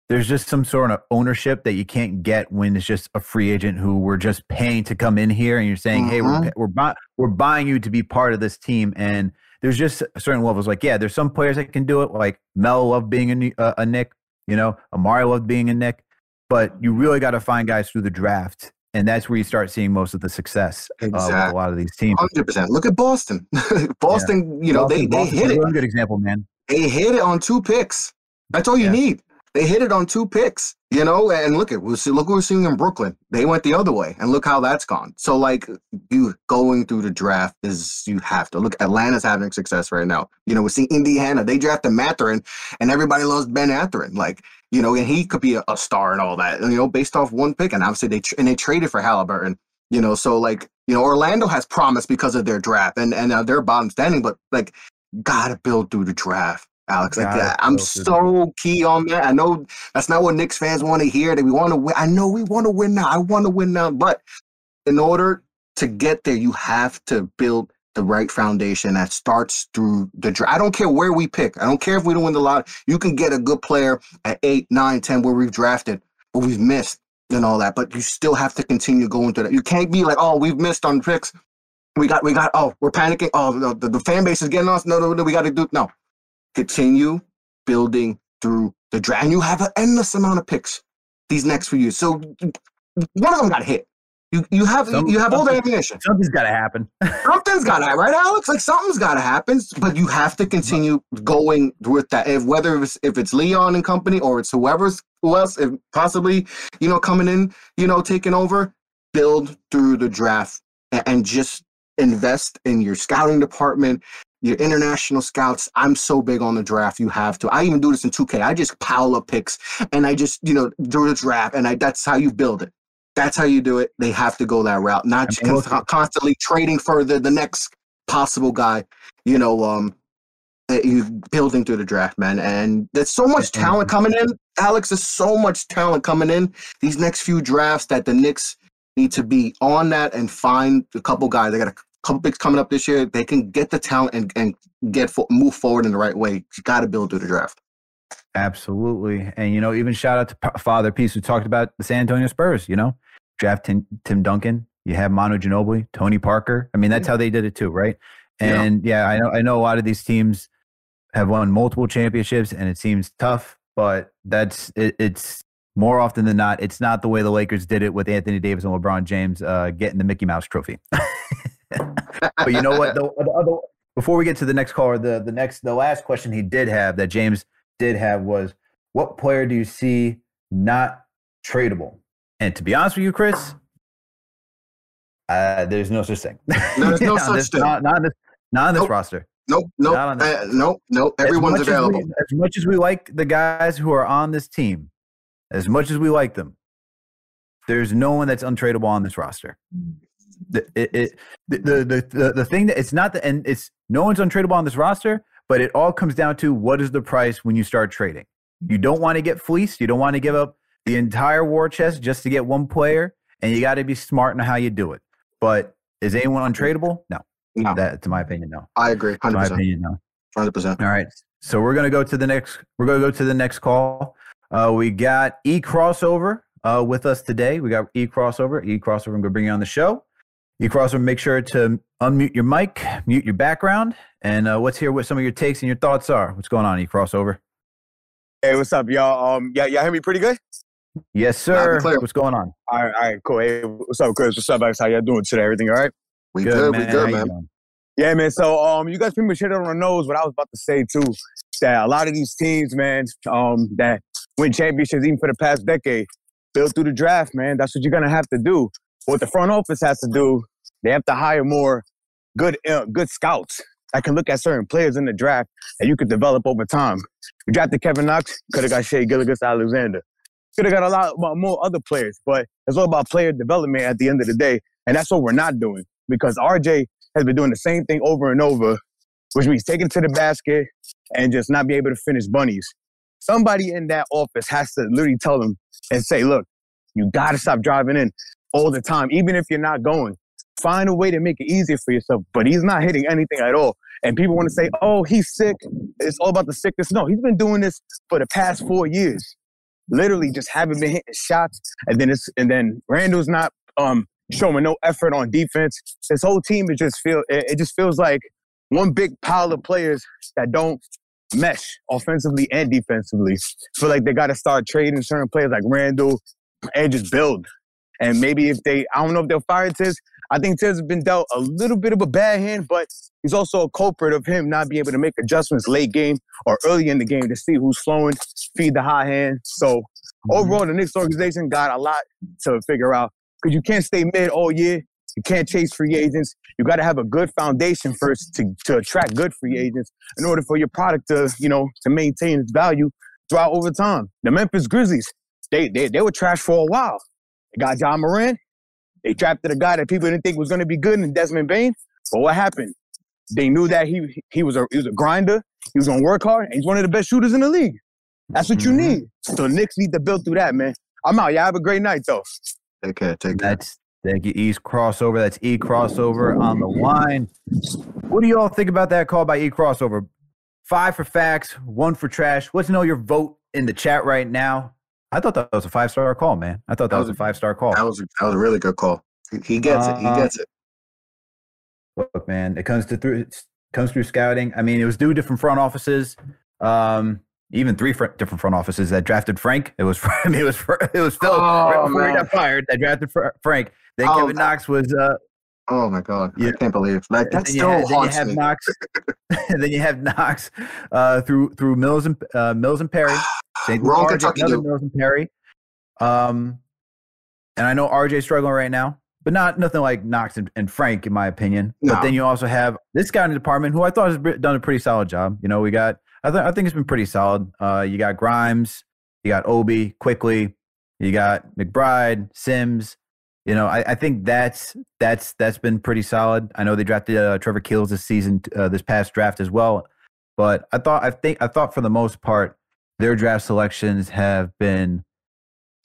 there's just some sort of ownership that you can't get when it's just a free agent who we're just paying to come in here and you're saying, mm-hmm. hey, we're mm-hmm. we're, buy, we're buying you to be part of this team and there's just certain levels. Like, yeah, there's some players that can do it. Like Mel loved being a, uh, a Knick, you know, Amar'e loved being a Knick, but you really got to find guys through the draft. And that's where you start seeing most of the success exactly. uh, with a lot of these teams.
100%. Look at Boston. Boston, yeah. you know, Boston, they, they hit it.
a good example, man.
They hit it on two picks. That's all you yeah. need. They hit it on two picks, you know, and look at we see look what we're seeing in Brooklyn. They went the other way, and look how that's gone. So like you going through the draft is you have to look. Atlanta's having success right now. You know, we're seeing Indiana. They drafted Mathurin, and everybody loves Ben Mathurin. Like you know, and he could be a, a star and all that. You know, based off one pick, and obviously they and they traded for Halliburton. You know, so like you know, Orlando has promise because of their draft and and uh, their bottom standing, but like gotta build through the draft. Alex. Like. I'm so key on that. I know that's not what Knicks fans want to hear. That we want to win. I know we want to win now. I want to win now. But in order to get there, you have to build the right foundation that starts through the draft. I don't care where we pick. I don't care if we don't win the lot. You can get a good player at eight, nine, ten, where we've drafted, but we've missed and all that. But you still have to continue going through that. You can't be like, oh, we've missed on picks. We got, we got. Oh, we're panicking. Oh, the, the fan base is getting us. No, no, no. We got to do no. Continue building through the draft. And you have an endless amount of picks these next few years. So one of them got hit. You you have Some, you have all the ammunition.
Something's got to happen.
something's got to happen, right, Alex? Like something's got to happen. But you have to continue going with that. If whether it's if it's Leon and company or it's whoever's who else, if possibly you know coming in, you know taking over, build through the draft and, and just invest in your scouting department, your international scouts. I'm so big on the draft. You have to. I even do this in 2K. I just pile up picks and I just, you know, do the draft and I that's how you build it. That's how you do it. They have to go that route, not con- constantly trading for the, the next possible guy. You know, um, you building through the draft, man. And there's so much talent coming in, Alex. There's so much talent coming in these next few drafts that the Knicks need to be on that and find a couple guys. They got a couple picks coming up this year. They can get the talent and, and get fo- move forward in the right way. You got to build through the draft.
Absolutely. And, you know, even shout out to P- Father Peace, who talked about the San Antonio Spurs, you know, draft Tim, Tim Duncan. You have Manu Ginobili, Tony Parker. I mean, that's how they did it too, right? And yeah. yeah, I know I know a lot of these teams have won multiple championships and it seems tough, but that's it, it's more often than not, it's not the way the Lakers did it with Anthony Davis and LeBron James uh, getting the Mickey Mouse trophy. but you know what? The, the other, before we get to the next caller, the the next the last question he did have that James did have was, what player do you see not tradable? And to be honest with you, Chris, uh, there's no such thing.
No, there's no such
this,
thing.
Not, not this, not in this
Nope.
roster.
Nope, nope, uh, nope, nope. Everyone's
as
available.
As we, as much as we like the guys who are on this team, as much as we like them, there's no one that's untradeable on this roster. The, it, it, the, the, the, the thing that it's not the, and it's no one's untradeable on this roster, but it all comes down to what is the price when you start trading. You don't want to get fleeced. You don't want to give up the entire war chest just to get one player, and you got to be smart in how you do it. But is anyone untradeable? No.
No.
That, to my opinion, no.
I agree,
To my opinion, no.
hundred percent.
All right. So we're gonna go to the next. We're gonna go to the next call. Uh, we got E crossover uh, with us today. We got E crossover. E crossover. I'm gonna bring you on the show. E crossover. Make sure to unmute your mic, mute your background, and uh, let's hear what some of your takes and your thoughts are. What's going on, E crossover?
Hey, what's up, y'all? Um, y'all, y'all hear me pretty good?
Yes, sir. What's going on?
All right, all right, cool. Hey, what's up, Chris? What's up, Alex? How y'all doing today? Everything all right?
We good, we
man.
good,
How
man.
Yeah, man. So, um, you guys pretty much hit it on the nose. What I was about to say too, that a lot of these teams, man, um, that win championships even for the past decade, build through the draft, man. That's what you're gonna have to do. What the front office has to do, they have to hire more good, uh, good scouts that can look at certain players in the draft that you could develop over time. We drafted Kevin Knox, could have got Shai Gilgeous-Alexander. Could have got a lot mo- more other players, but it's all about player development at the end of the day. And that's what we're not doing because RJ has been doing the same thing over and over, which means taking to the basket and just not be able to finish bunnies. Somebody in that office has to literally tell them and say, look, you got to stop driving in all the time, even if you're not going. Find a way to make it easier for yourself. But he's not hitting anything at all. And people want to say, oh, he's sick. It's all about the sickness. No, he's been doing this for the past four years. Literally just haven't been hitting shots. And then it's and then Randle's not um showing no effort on defense. This whole team is just feel it, it just feels like one big pile of players that don't mesh offensively and defensively. Feel like they got to start trading certain players like Randall and just build. And maybe if they, I don't know if they'll fire Thibs. I think Thibs has been dealt a little bit of a bad hand, but he's also a culprit of him not being able to make adjustments late game or early in the game to see who's flowing, feed the high hand. So mm-hmm. overall, the Knicks organization got a lot to figure out because you can't stay mid all year. You can't chase free agents. You got to have a good foundation first to, to attract good free agents in order for your product to, you know, to maintain its value throughout over time. The Memphis Grizzlies, they they, they were trash for a while. They got Ja Morant. They drafted a guy that people didn't think was going to be good in Desmond Bane. But what happened? They knew that he he was a he was a grinder. He was going to work hard. And he's one of the best shooters in the league. That's what you mm-hmm. need. So Knicks need to build through that, man. I'm out. Y'all have a great night, though.
Take care, take care.
That's Thank you, East Crossover. That's E Crossover on the line. What do you all think about that call by E Crossover? Five for facts, one for trash. Let's know your vote in the chat right now. I thought that was a five star call, man. I thought that, that was, was, a five star call.
That was a, that was a really good call. He gets uh, it. He uh, gets it.
Look, man, it comes to through it comes through scouting. I mean, it was due different front offices. Um, even three fr- different front offices that drafted Frank. It was I mean, it was it was Phil oh, right before man. he got fired. That drafted Frank. Then oh, Kevin Knox was. Uh,
oh my god! Yeah. I can't believe like that still
have,
haunts
then you have me. Knox. and then you have Knox uh, through through Mills and uh, Mills and Perry.
Wrong Kentucky
another Mills and Perry. Um, and I know RJ struggling right now, but not nothing like Knox and, and Frank, in my opinion. No. But then you also have this guy in the department who I thought has done a pretty solid job. You know, we got I, th- I think it's been pretty solid. Uh, you got Grimes, you got Obi, quickly, you got McBride, Sims. You know, I, I think that's that's that's been pretty solid. I know they drafted uh, Trevor Keels this season, uh, this past draft as well. But I thought I think I thought for the most part their draft selections have been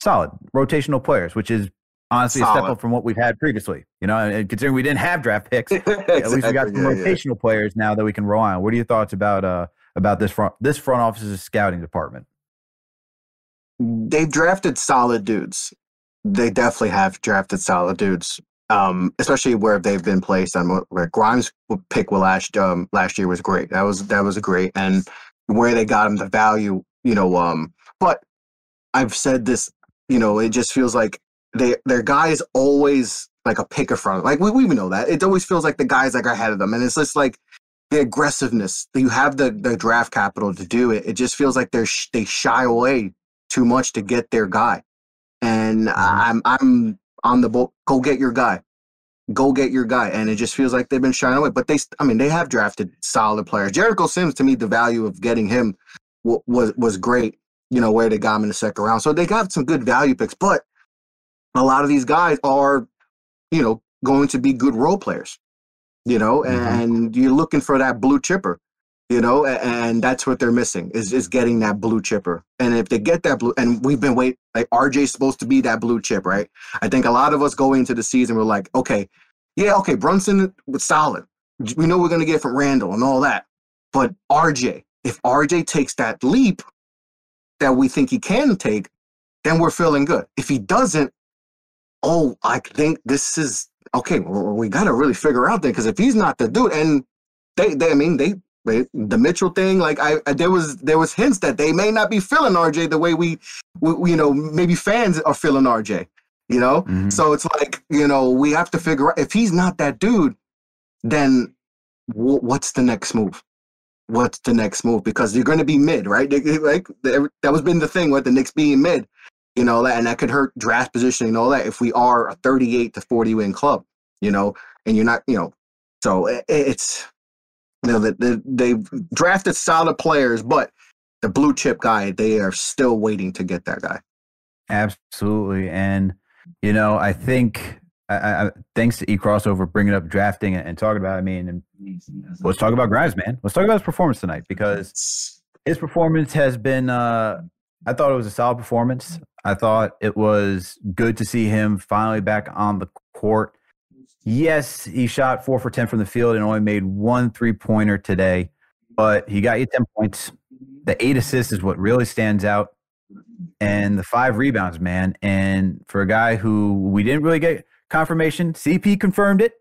solid rotational players, which is honestly solid. a step up from what we've had previously. You know, and considering we didn't have draft picks, exactly, at least we got some yeah, rotational yeah. players now that we can rely on. What are your thoughts about uh about this front this front office's scouting department?
They've drafted solid dudes. They definitely have drafted solid dudes. Um, especially where they've been placed on where Grimes pick last um last year was great. That was that was great, and where they got him the value, you know. Um, but I've said this, you know, it just feels like they their guy is always like a picker front. Like we, we know that it always feels like the guys like are ahead of them, and it's just like the aggressiveness. You have the the draft capital to do it. It just feels like they're sh- they shy away too much to get their guy. And. I'm I'm on the boat. Go get your guy. Go get your guy. And it just feels like they've been shying away. But they, I mean, they have drafted solid players. Jericho Sims, to me, the value of getting him w- was was great. You know where they got him in the second round. So they got some good value picks. But a lot of these guys are, you know, going to be good role players you know, mm-hmm. and you're looking for that blue chipper, you know, and that's what they're missing is is getting that blue chipper. And if they get that blue, and we've been wait like RJ's supposed to be that blue chip, right? I think a lot of us go into the season we're like, okay, yeah, okay, Brunson was solid. We know we're gonna get from Randle and all that, but RJ, if RJ takes that leap that we think he can take, then we're feeling good. If he doesn't, oh, I think this is okay, we got to really figure out then because if he's not the dude, and they, they, I mean, they, they, the Mitchell thing, like I, I, there was, there was hints that they may not be feeling RJ the way we, we, you know, maybe fans are feeling RJ, you know. Mm-hmm. So it's like, you know, we have to figure out if he's not that dude, then w- what's the next move? What's the next move? Because you're going to be mid, right? Like that was been the thing with the Knicks being mid you know, that and that could hurt draft positioning and all that if we are a 38 to 40 win club, you know, and you're not, you know, so it, it's, you know, they, they've drafted solid players, but the blue chip guy, they are still waiting to get that guy.
Absolutely. And, you know, I think, I, I, thanks to E Crossover bringing up drafting and, and talking about, I mean, and let's talk about Grimes, man. Let's talk about his performance tonight because his performance has been, uh, I thought it was a solid performance. I thought it was good to see him finally back on the court. Yes, he shot four for 10 from the field and only made one three pointer today, but he got you 10 points. The eight assists is what really stands out, and the five rebounds, man. And for a guy who we didn't really get confirmation, CP confirmed it.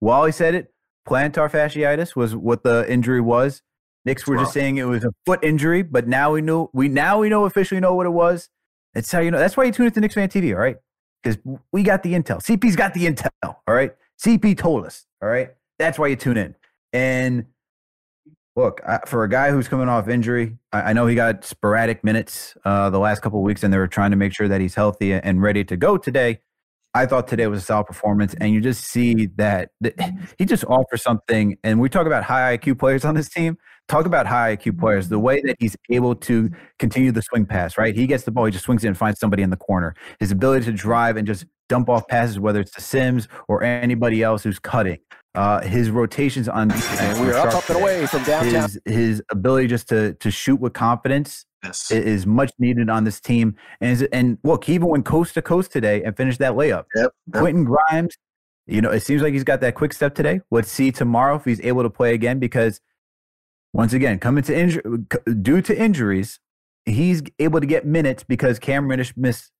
Wally said it. Plantar fasciitis was what the injury was. Knicks were just saying it was a foot injury, but now we know we now we know officially know what it was. That's how you know. That's why you tune into Knicks Fan TV, all right? Because we got the intel. CP's got the intel, all right? CP told us, all right? That's why you tune in. And look, I, for a guy who's coming off injury, I, I know he got sporadic minutes uh, the last couple weeks, and they were trying to make sure that he's healthy and ready to go today. I thought today was a solid performance, and you just see that, that he just offers something. And we talk about high IQ players on this team talk about high IQ players, the way that he's able to continue the swing pass, right? He gets the ball, he just swings it and finds somebody in the corner. His ability to drive and just dump off passes, whether it's to Sims or anybody else who's cutting. Uh, his rotations on defense.
And we're up, up and away from downtown.
His, his ability just to to shoot with confidence
yes.
is much needed on this team. And and look, he even went coast to coast today and finished that layup.
Yep.
Quentin Grimes, you know, it seems like he's got that quick step today. Let's see tomorrow if he's able to play again because once again, coming to injury due to injuries, he's able to get minutes because Cam Reddish missed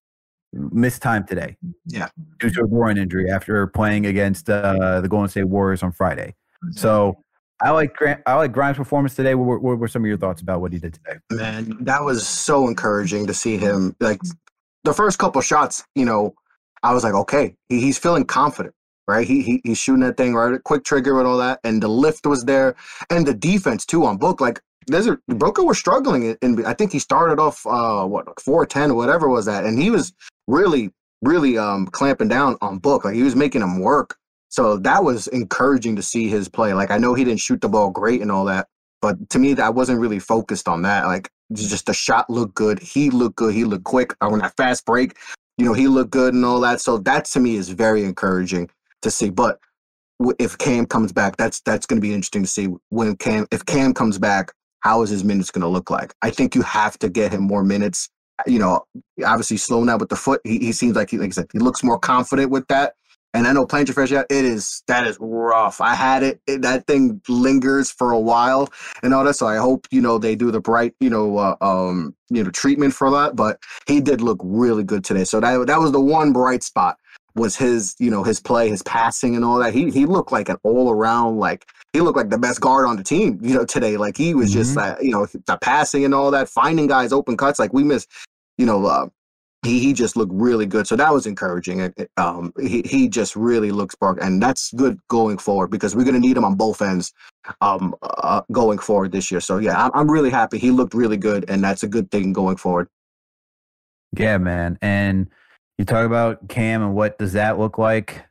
missed time today.
Yeah,
due to a groin injury after playing against uh, the Golden State Warriors on Friday. So I like Grant, I like Grimes' performance today. What, what were some of your thoughts about what he did today?
Man, that was so encouraging to see him. Like the first couple shots, you know, I was like, okay, he, he's feeling confident right? He, he he's shooting that thing right, quick trigger and all that, and the lift was there, and the defense too on Book. Like Booker was struggling, and I think he started off uh what four ten or whatever was that, and he was really really um clamping down on Book. Like he was making him work. So that was encouraging to see his play. Like I know he didn't shoot the ball great and all that, but to me, I wasn't really focused on that. Like just the shot looked good. He looked good. He looked quick on that fast break. You know, he looked good and all that. So that to me is very encouraging to see. But if Cam comes back, that's that's going to be interesting to see when Cam if Cam comes back, how is his minutes going to look like? I think you have to get him more minutes. You know, obviously slowing down with the foot. He, he seems like he like I said, he looks more confident with that. And I know fresh out, it is that is rough. I had it, it, that thing lingers for a while and all that. So I hope you know they do the bright you know uh, um you know treatment for that. But he did look really good today. So that that was the one bright spot was his, you know, his play, his passing and all that. He he looked like an all around like he looked like the best guard on the team, you know, today. Like he was mm-hmm. just like, you know, the passing and all that, finding guys open cuts. Like we missed, you know, uh, he he just looked really good. So that was encouraging. Um, he he just really looks spark, and that's good going forward because we're gonna need him on both ends, um, uh, going forward this year. So yeah, I'm I'm really happy. He looked really good, and that's a good thing going forward.
Yeah, man, and you talk about Cam and what does that look like?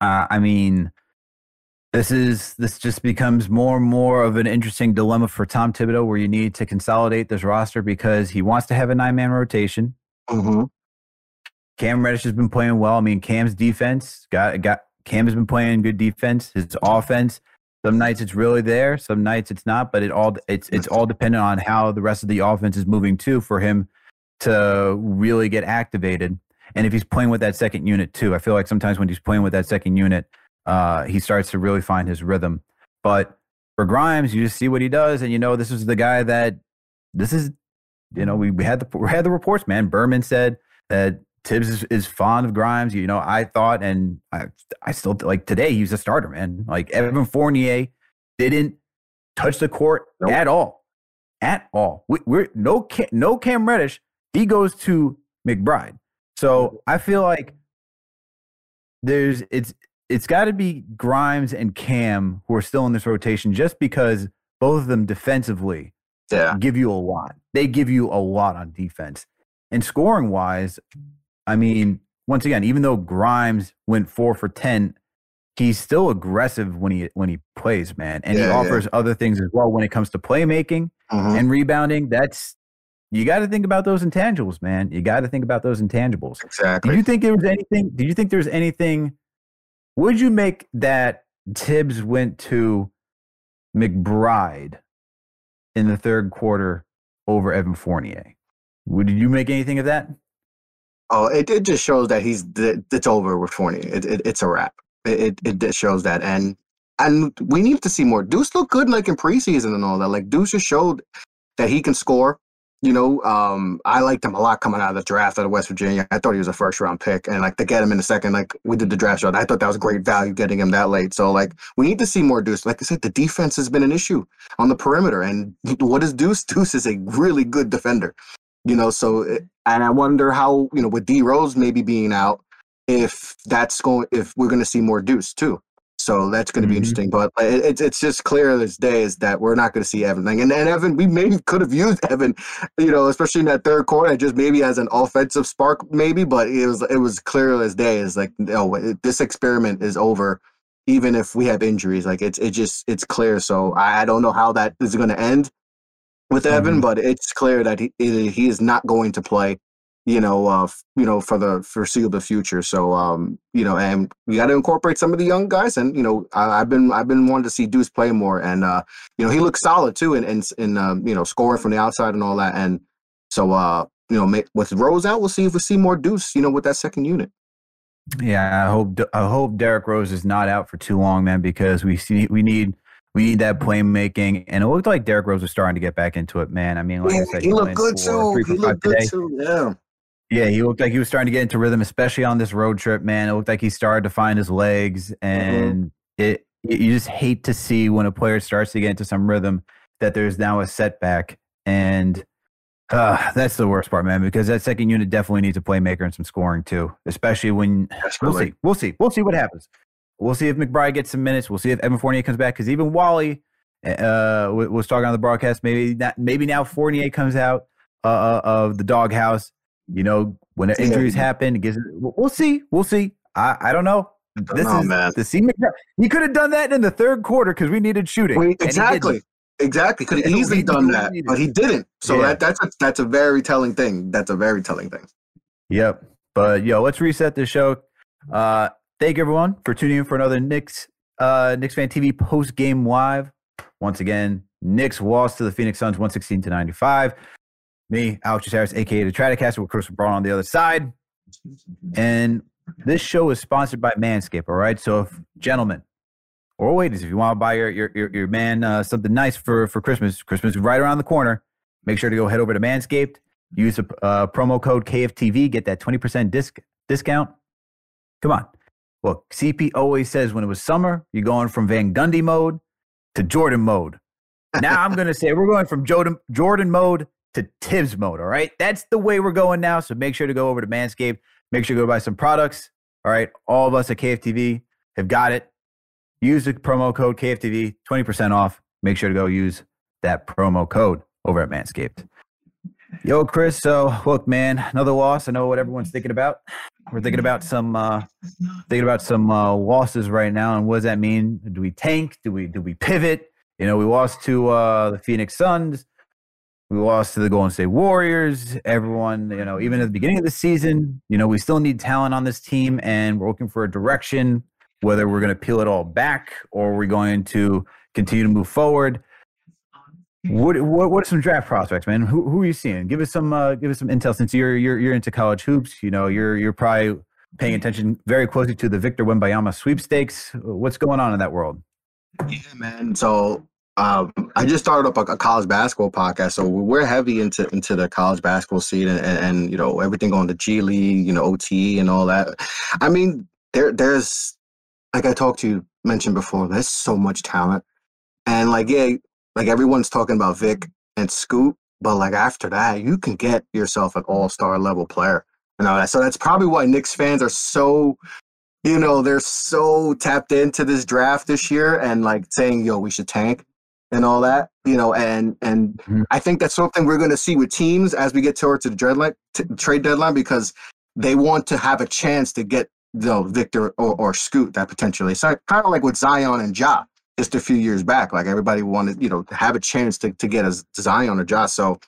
Uh, I mean, this is this just becomes more and more of an interesting dilemma for Tom Thibodeau, where you need to consolidate this roster because he wants to have a nine man rotation.
Mm-hmm.
Cam Reddish has been playing well. I mean, Cam's defense got got Cam has been playing good defense. His offense, some nights it's really there, some nights it's not. But it all it's it's all dependent on how the rest of the offense is moving too for him to really get activated. And if he's playing with that second unit too, I feel like sometimes when he's playing with that second unit, uh, he starts to really find his rhythm. But for Grimes, you just see what he does, and you know this is the guy that this is. You know, we, we had the we had the reports, man. Berman said that Thibs is, is fond of Grimes. You know, I thought, and I I still like today he's a starter, man. Like Evan Fournier didn't touch the court nope. at all, at all. We, are no no Cam Reddish he goes to McBride. So I feel like there's it's it's got to be Grimes and Cam who are still in this rotation just because both of them defensively
yeah.
give you a lot. They give you a lot on defense. And scoring wise, I mean, once again, even though Grimes went 4 for 10, he's still aggressive when he when he plays, man. And yeah, he offers yeah. other things as well when it comes to playmaking
mm-hmm.
and rebounding. That's you got to think about those intangibles, man. You got to think about those intangibles.
Exactly.
Do you think there was anything? Do you think there's anything? Would you make that Thibs went to McBride in the third quarter over Evan Fournier? Would you make anything of that?
Oh, it, it just shows that he's it's over with Fournier. It, it, it's a wrap. It, it it shows that, and and we need to see more. Deuce looked good like in preseason and all that. Like Deuce just showed that he can score. You know, um, I liked him a lot coming out of the draft out of West Virginia. I thought he was a first round pick, and like to get him in the second, like we did the draft show, I thought that was great value getting him that late. So like we need to see more Deuce. Like I said, the defense has been an issue on the perimeter, and what is Deuce? Deuce is a really good defender. You know, so eh, and I wonder how you know with D Rose maybe being out, if that's going, if we're going to see more Deuce too. So that's going to be mm-hmm. interesting. But it's it's just clear this day is that we're not going to see Evan. And, and Evan, we maybe could have used Evan, you know, especially in that third quarter, just maybe as an offensive spark, maybe. But it was it was clear as day is like, no, it, this experiment is over. Even if we have injuries, like it's it just it's clear. So I, I don't know how that is going to end with Evan, mm-hmm. but it's clear that he he is not going to play you know, uh, you know, for the foreseeable future. So, um, you know, and we got to incorporate some of the young guys. And you know, I, have been I've been wanting to see Deuce play more, and uh, you know, he looks solid too, and and in, um, you know, scoring from the outside and all that. And so, uh, you know, with Rose out, we'll see if we see more Deuce, you know, with that second unit.
Yeah, I hope I hope Derrick Rose is not out for too long, man, because we see we need we need that playmaking, and it looked like Derrick Rose was starting to get back into it, man. I mean, like
yeah,
I said,
he, he looked good too. He looked good today. too. Yeah.
Yeah, he looked like he was starting to get into rhythm, especially on this road trip, man. It looked like he started to find his legs, mm-hmm. and mm-hmm. it you just hate to see when a player starts to get into some rhythm that there's now a setback, and uh, that's the worst part, man. Because that second unit definitely needs a playmaker and some scoring too, especially when we'll see, we'll see, we'll see what happens. We'll see if McBride gets some minutes. We'll see if Evan Fournier comes back because even Wally uh, was talking on the broadcast. Maybe that, maybe now Fournier comes out uh, uh of the doghouse you know, when the injuries happen, gets, we'll see. We'll see. I, I don't know. This know, is man. the scene. He could have done that in the third quarter because we needed shooting.
Well, exactly. Exactly. Could have easily done that, but he didn't. So yeah. that, that's a, that's a very telling thing. That's a very telling thing.
Yep. But yo, let's reset the show. Uh, thank everyone for tuning in for another Knicks uh, Knicks fan TV post game live. Once again, Knicks lost to the Phoenix Suns 116 to 95 me, Alex Harris, aka the Stratocaster, with Chris Brown on the other side. And this show is sponsored by Manscaped. All right, so if gentlemen or ladies, if you want to buy your your your, your man uh, something nice for for Christmas, Christmas is right around the corner. Make sure to go head over to Manscaped. Use a uh, promo code KFTV, get that twenty percent disc discount. Come on. Well, CP always says when it was summer, you're going from Van Gundy mode to Jordan mode. Now I'm going to say we're going from Jordan Jordan mode to Thibs mode. All right. That's the way we're going now. So make sure to go over to Manscaped. Make sure to go buy some products. All right. All of us at KFTV have got it. Use the promo code KFTV, 20% off. Make sure to go use that promo code over at Manscaped. Yo, Chris. So look, man, another loss. I know what everyone's thinking about. We're thinking about some uh thinking about some uh losses right now. And what does that mean? Do we tank? Do we do we pivot? You know, we lost to uh the Phoenix Suns. We lost to the Golden State Warriors. Everyone, you know, even at the beginning of the season, you know, we still need talent on this team and we're looking for a direction, whether we're going to peel it all back or we're going to continue to move forward. What, what what are some draft prospects, man? Who who are you seeing? Give us some uh, give us some intel since you're you're you're into college hoops. You know, you're you're probably paying attention very closely to the Victor Wembanyama sweepstakes. What's going on in that world?
Yeah, man. So um, I just started up a, a, college basketball podcast, so we're heavy into into the college basketball scene and, and, and you know everything on the G League, you know OTE and all that. I mean, there there's like I talked to you mentioned before, there's so much talent, and like yeah, like everyone's talking about Vic and Scoot, but like after that, you can get yourself an all star level player. You know, so that's probably why Knicks fans are so you know, they're so tapped into this draft this year and like saying, yo, we should tank and all that, you know, and and mm-hmm. I think that's something we're going to see with teams as we get towards the deadline, t- trade deadline because they want to have a chance to get you know, Victor or, or Scoot that potentially. So kind of like with Zion and Ja just a few years back, like everybody wanted, you know, to have a chance to, to get a Zion or Ja. So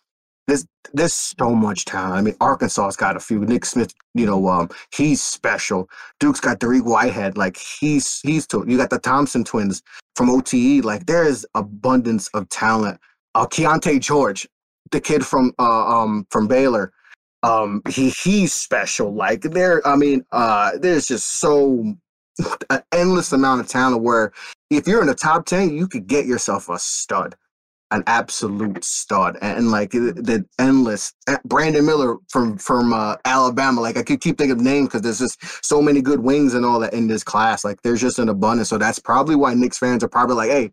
there's there's so much talent. I mean, Arkansas's got a few. Nick Smith, you know, um, he's special. Duke's got Dariq Whitehead, like he's he's to, you got the Thompson twins from OTE. Like there is abundance of talent. Uh, Keyonte George, the kid from uh, um from Baylor, um, he he's special. Like there, I mean, uh, there's just so an endless amount of talent where if you're in the top ten, you could get yourself a stud an absolute stud and, like the, the, endless eh, Brandon Miller from from uh, Alabama. Like I could keep thinking of names because there's just so many good wings and all that in this class. Like there's just an abundance. So that's probably why Knicks fans are probably like, hey,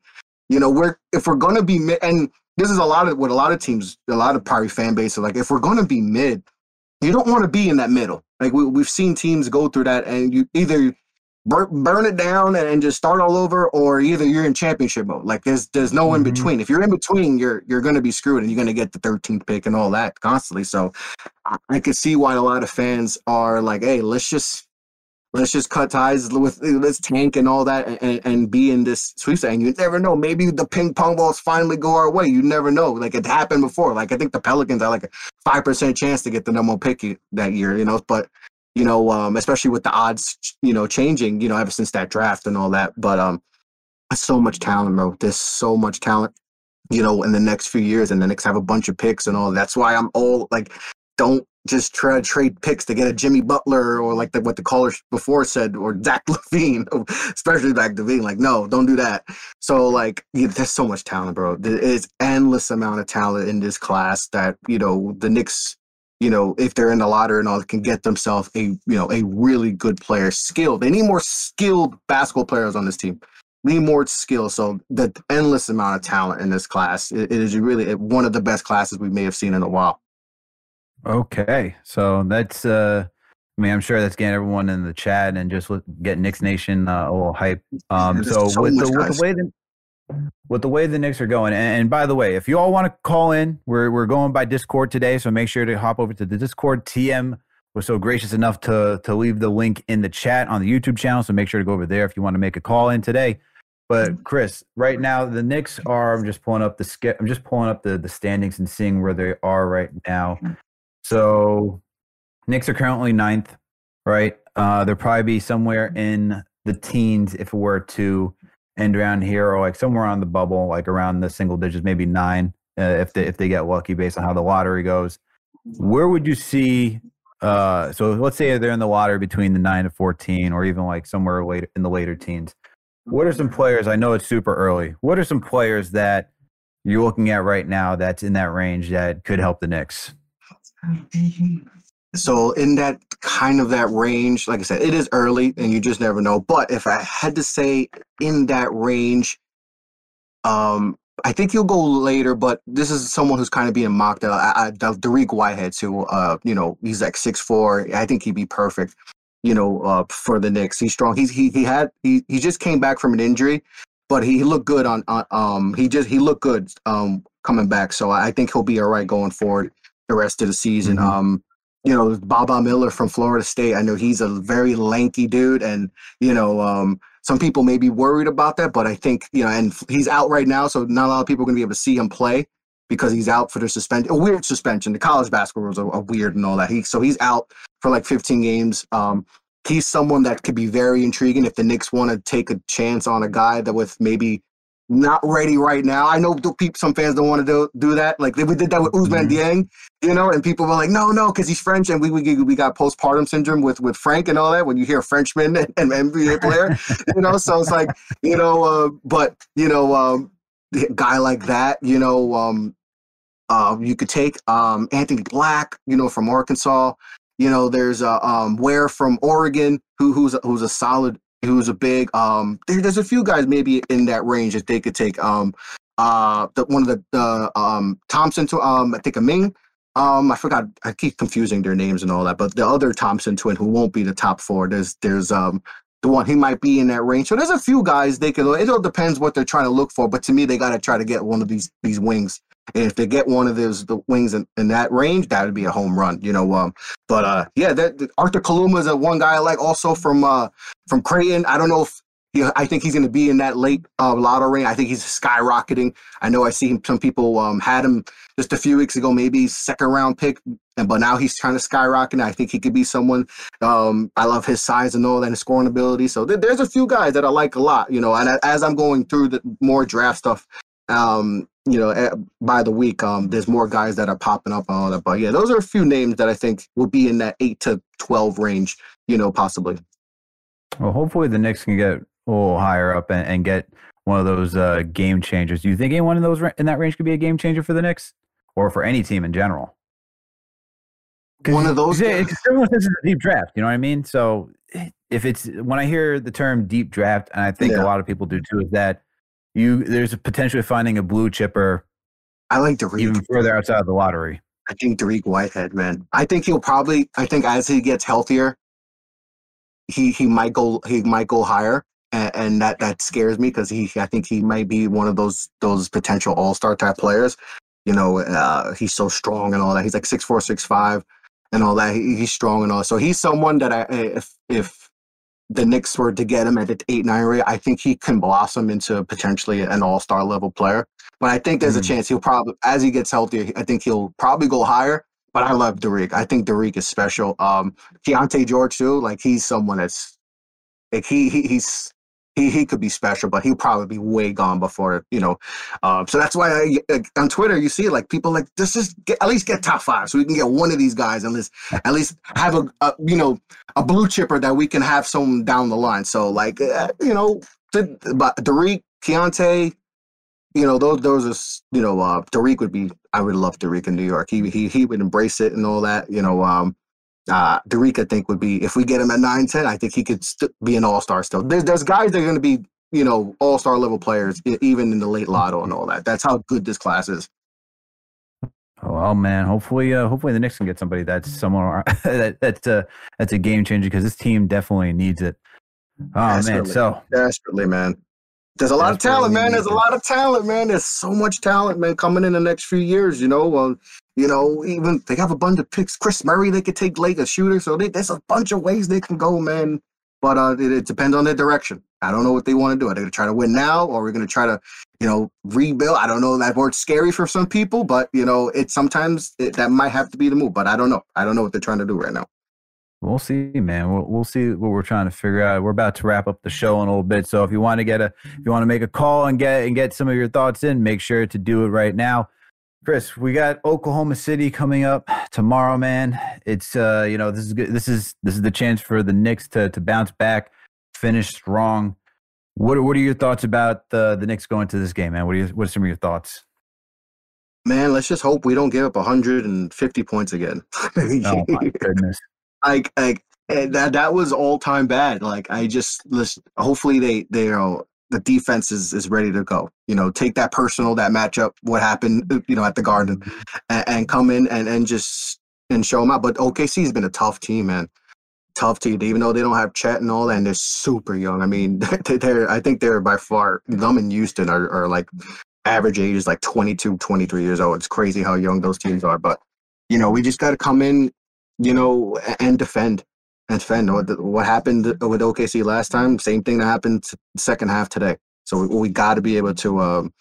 you know, we're if we're gonna be mid, and this is a lot of what a lot of teams, a lot of probably fan base are like, if we're gonna be mid, you don't want to be in that middle. Like we, we've seen teams go through that, and you either burn burn it down and just start all over, or either you're in championship mode. Like there's there's no mm-hmm. in between. If you're in between, you're you're going to be screwed, and you're going to get the 13th pick and all that constantly. So I, I could see why a lot of fans are like, hey, let's just let's just cut ties with let's tank and all that and, and be in this sweepstakes. And you never know. Maybe the ping pong balls finally go our way. You never know. Like it happened before. Like I think the Pelicans had like a five percent chance to get the number one pick that year, you know. But you know, um, especially with the odds, you know, changing, you know, ever since that draft and all that. But um so much talent, bro. There's so much talent, you know, in the next few years, and the Knicks have a bunch of picks and all. That's why I'm all like, don't just try to trade picks to get a Jimmy Butler or like the, what the caller before said or Zach LaVine, especially Zach LaVine. Like, no, don't do that. So like, yeah, there's so much talent, bro. There is endless amount of talent in this class that you know the Knicks. You know, if they're in the lottery and all, can get themselves a you know a really good player, skilled. They need more skilled basketball players on this team. Need more skill. So the endless amount of talent in this class. it, it is really one of the best classes we may have seen in a while.
Okay, so that's uh, I mean, I'm sure that's getting everyone in the chat and just get Knicks Nation uh, a little hype. Um, so, so with, the, with the way the with the way the Knicks are going, and, and by the way, if you all want to call in, we're we're going by Discord today, so make sure to hop over to the Discord. TM was so gracious enough to to leave the link in the chat on the YouTube channel, so make sure to go over there if you want to make a call in today. But mm-hmm. Chris, right now the Knicks are. I'm just pulling up the I'm just pulling up the the standings and seeing where they are right now. Mm-hmm. So Knicks are currently ninth, right? Uh, they'll probably be somewhere mm-hmm. in the teens if it were to end around here, or like somewhere on the bubble, like around the single digits, maybe nine, uh, if they if they get lucky based on how the lottery goes. Where would you see? Uh, so let's say they're in the lottery between the nine to fourteen, or even like somewhere later in the later teens. What are some players? I know it's super early. What are some players that you're looking at right now that's in that range that could help the Knicks?
So in that kind of that range, like I said, it is early and you just never know. But if I had to say in that range, um, I think you'll go later, but this is someone who's kind of being mocked. Uh, I, I, Dariq Whitehead, too. Uh, you know, he's like six four. I think he'd be perfect. You know, uh, for the Knicks, he's strong. He's he he had he he just came back from an injury, but he looked good on, on um he just he looked good um coming back. So I think he'll be all right going forward the rest of the season. Mm-hmm. Um, you know, Baba Miller from Florida State. I know he's a very lanky dude, and you know, um, some people may be worried about that, but I think you know, and he's out right now, so not a lot of people are going to be able to see him play because he's out for the suspension, a weird suspension. The college basketball rules are, are, weird and all that. He so he's out for like 15 games. Um, he's someone that could be very intriguing if the Knicks want to take a chance on a guy that with maybe not ready right now. I know some fans don't want to do, do that. Like we did that with Ousmane mm-hmm. Dieng, you know, and people were like, no, no, because he's French, and we, we we got postpartum syndrome with with Frank and all that. When you hear a Frenchman and, and NBA player, you know, so it's like, you know, uh, but you know, um, guy like that, you know, um, uh, you could take um, Anthony Black, you know, from Arkansas. You know, there's a uh, um, Ware from Oregon, who who's who's a solid who's a big um there, there's a few guys maybe in that range that they could take um uh the one of the the um Thompson to um I think a Ming um I forgot I keep confusing their names and all that but the other Thompson twin who won't be the top four there's there's um the one he might be in that range so there's a few guys they could it all depends what they're trying to look for but to me they got to try to get one of these these wings and if they get one of those the wings in, in that range, that would be a home run, you know. Um, but uh, yeah, that, Arthur Kaluma is a one guy I like also from uh from Creighton. I don't know if he, I think he's going to be in that late uh, lottery. I think he's skyrocketing. I know I see him, some people um, had him just a few weeks ago, maybe second round pick, but now he's trying to skyrocket. I think he could be someone. Um, I love his size and all that, his scoring ability. So th- there's a few guys that I like a lot, you know. And as I'm going through the more draft stuff, um, you know, eh, by the week, um, there's more guys that are popping up and all that. But yeah, those are a few names that I think will be in that eight to twelve range, you know, possibly.
Well, hopefully the Knicks can get a little higher up and, and get one of those uh, game changers. Do you think anyone in those in that range could be a game changer for the Knicks or for any team in general?
One of those.
Everyone says it's a deep draft. You know what I mean? So if it's when I hear the term deep draft, and I think yeah. a lot of people do too, is that you there's a potential of finding a blue chipper.
I like Dariq.
Even further outside of the lottery.
I think Dariq Whitehead, man. I think he'll probably. I think as he gets healthier, he he might go he might go higher, and, and that that scares me because he I think he might be one of those those potential all star type players. You know, uh, he's so strong and all that. He's like six four, six five, and all that. He, he's strong and all. So he's someone that I if if the Knicks were to get him at the eight nine rate, I think he can blossom into potentially an all star level player. But I think there's mm. a chance he'll probably, as he gets healthier, I think he'll probably go higher. But I love Dariq. I think Dariq is special. Um, Keyonte George too. Like he's someone that's like he, he he's he he could be special, but he'll probably be way gone before you know. Um, so that's why I, on Twitter you see like people like this just get, at least get top five, so we can get one of these guys and at least have a, a you know a blue chipper that we can have some down the line. So like uh, you know, the, but Dariq, Keyonte, you know those those are you know uh, Dariq would be I would love Dariq in New York. He he he would embrace it and all that. You know um uh, Dariq, I think, would be if we get him at 9 10, I think he could st- be an all star still. There's, there's guys that are going to be, you know, all star level players, even in the late lotto and all that. That's how good this class is.
Oh well, man. Hopefully, uh, hopefully the Knicks can get somebody that's someone that that's a that's a game changer because this team definitely needs it. Oh man, so
desperately, man. There's a lot of talent, man. There's a lot of talent, man. There's so much talent, man, coming in the next few years. You know, um, you know, even they have a bunch of picks. Kris Murray, they could take late a shooter, so they, there's a bunch of ways they can go, man. But uh, it, it depends on their direction. I don't know what they want to do. Are they going to try to win now, or are we going to try to, you know, rebuild? I don't know. That word's scary for some people, but you know, it sometimes it, that might have to be the move. But I don't know. I don't know what they're trying to do right now.
We'll see, man. We'll, we'll see what we're trying to figure out. We're about to wrap up the show in a little bit, so if you want to get a, if you want to make a call and get and get some of your thoughts in, make sure to do it right now. Chris, we got Oklahoma City coming up tomorrow, man. It's uh, you know, this is good. This is this is the chance for the Knicks to to bounce back, finish strong. What are, what are your thoughts about the the Knicks going to this game, man? What are you, what are some of your thoughts?
Man, let's just hope we don't give up 150 points again.
oh my goodness
like like that that was all time bad. Like I just listen. Hopefully they they are the defense is is ready to go. You know, take that personal that matchup. What happened? Uh, you know, at the Garden, mm-hmm. and, and come in and and just and show them out. But OKC's been a tough team, man. Tough team, even though they don't have Chet and all that, and they're super young. I mean, they're I think they're by far them and Houston are, are like average age is like 22, 23 years old. It's crazy how young those teams are. But you know, we just got to come in you know, and defend and defend. What, what happened with OKC last time? Same thing that happened second half today. So we, we got to be able to um,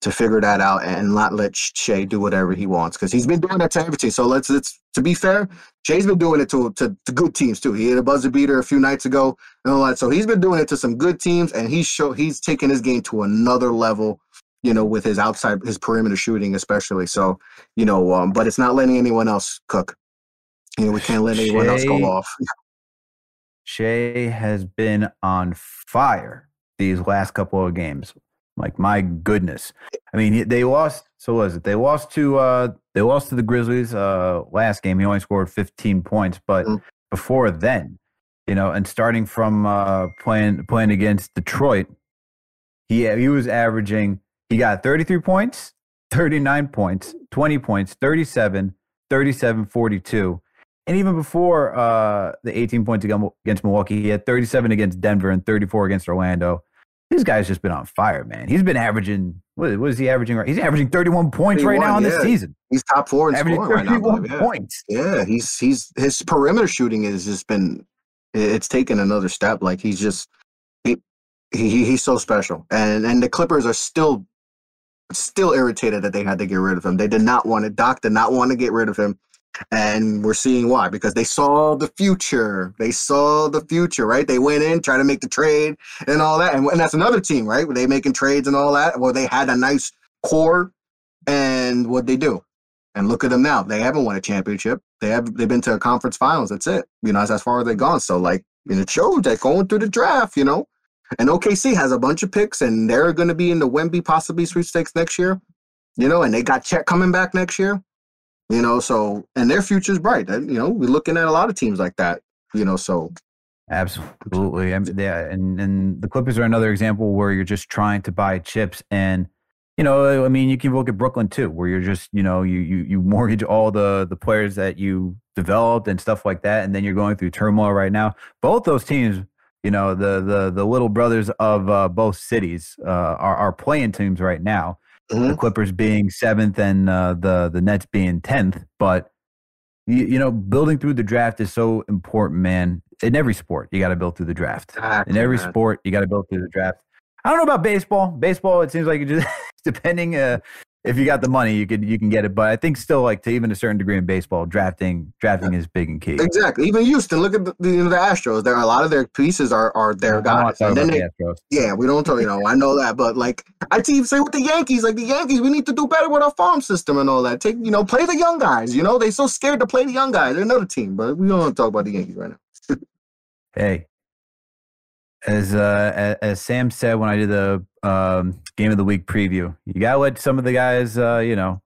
to figure that out and not let Shai do whatever he wants because he's been doing that to every team. So let's let's to be fair, Shai's been doing it to, to, to good teams too. He hit a buzzer beater a few nights ago and all that. So he's been doing it to some good teams, and he's show he's taking his game to another level. You know, with his outside his perimeter shooting, especially. So you know, um, but it's not letting anyone else cook. You know, we can't let anyone Shai, else go off.
Shai has been on fire these last couple of games. Like my goodness. I mean, they lost. So was it? They lost to uh they lost to the Grizzlies uh last game. He only scored 15 points, but mm-hmm. before then, you know, and starting from uh playing playing against Detroit, he he was averaging he got 33 points, 39 points, 20 points, 37, 37, 42 and even before uh, the 18 points against Milwaukee, he had 37 against Denver and 34 against Orlando. This guy's just been on fire, man. He's been averaging, what, what is he averaging? Right? He's averaging 31 points 31, right now in yeah. this season.
He's top four in
averaging
scoring
31
right now.
Yeah. points.
Yeah, he's he's his perimeter shooting has just been it's taken another step. Like he's just he, he he's so special. And and the Clippers are still still irritated that they had to get rid of him. They did not want it. Doc did not want to get rid of him. And we're seeing why because they saw the future. They saw the future, right? They went in, try to make the trade and all that. And, and that's another team, right? Were they making trades and all that? Well, they had a nice core. And what they do? And look at them now. They haven't won a championship. They have they've been to a conference finals. That's it. You know, that's as far as they've gone. So like and it shows that going through the draft, you know. And OKC has a bunch of picks and they're gonna be in the Wemby possibly sweepstakes next year. You know, and they got Chet coming back next year. You know, so and their future's bright. And, you know, we're looking at a lot of teams like that. You know, so
absolutely. Yeah, and and the Clippers are another example where you're just trying to buy chips and you know, I mean, you can look at Brooklyn too, where you're just, you know, you you you mortgage all the the players that you developed and stuff like that, and then you're going through turmoil right now. Both those teams, you know, the the the little brothers of uh, both cities uh, are are playing teams right now, Mm-hmm. The Clippers being seventh and uh, the the Nets being tenth, but you, you know, building through the draft is so important, man. In every sport, you got to build through the draft.
Exactly,
In every
man.
sport, you got to build through the draft. I don't know about baseball. Baseball, it seems like it just depending uh, if you got the money, you could you can get it. But I think still, like to even a certain degree in baseball, drafting drafting is big and key.
Exactly. Even Houston, look at the, the, the Astros. There are a lot of their pieces are are their
I
guys. And then they,
the
yeah, we don't talk. You know, I know that, but like I even say with the Yankees, like the Yankees, we need to do better with our farm system and all that. Take you know, play the young guys. You know, they so scared to play the young guys. They're another team, but we don't want to talk about the Yankees right now.
Hey, as uh, as, as Sam said when I did the um, game of the week preview, you gotta let some of the guys, uh, you know,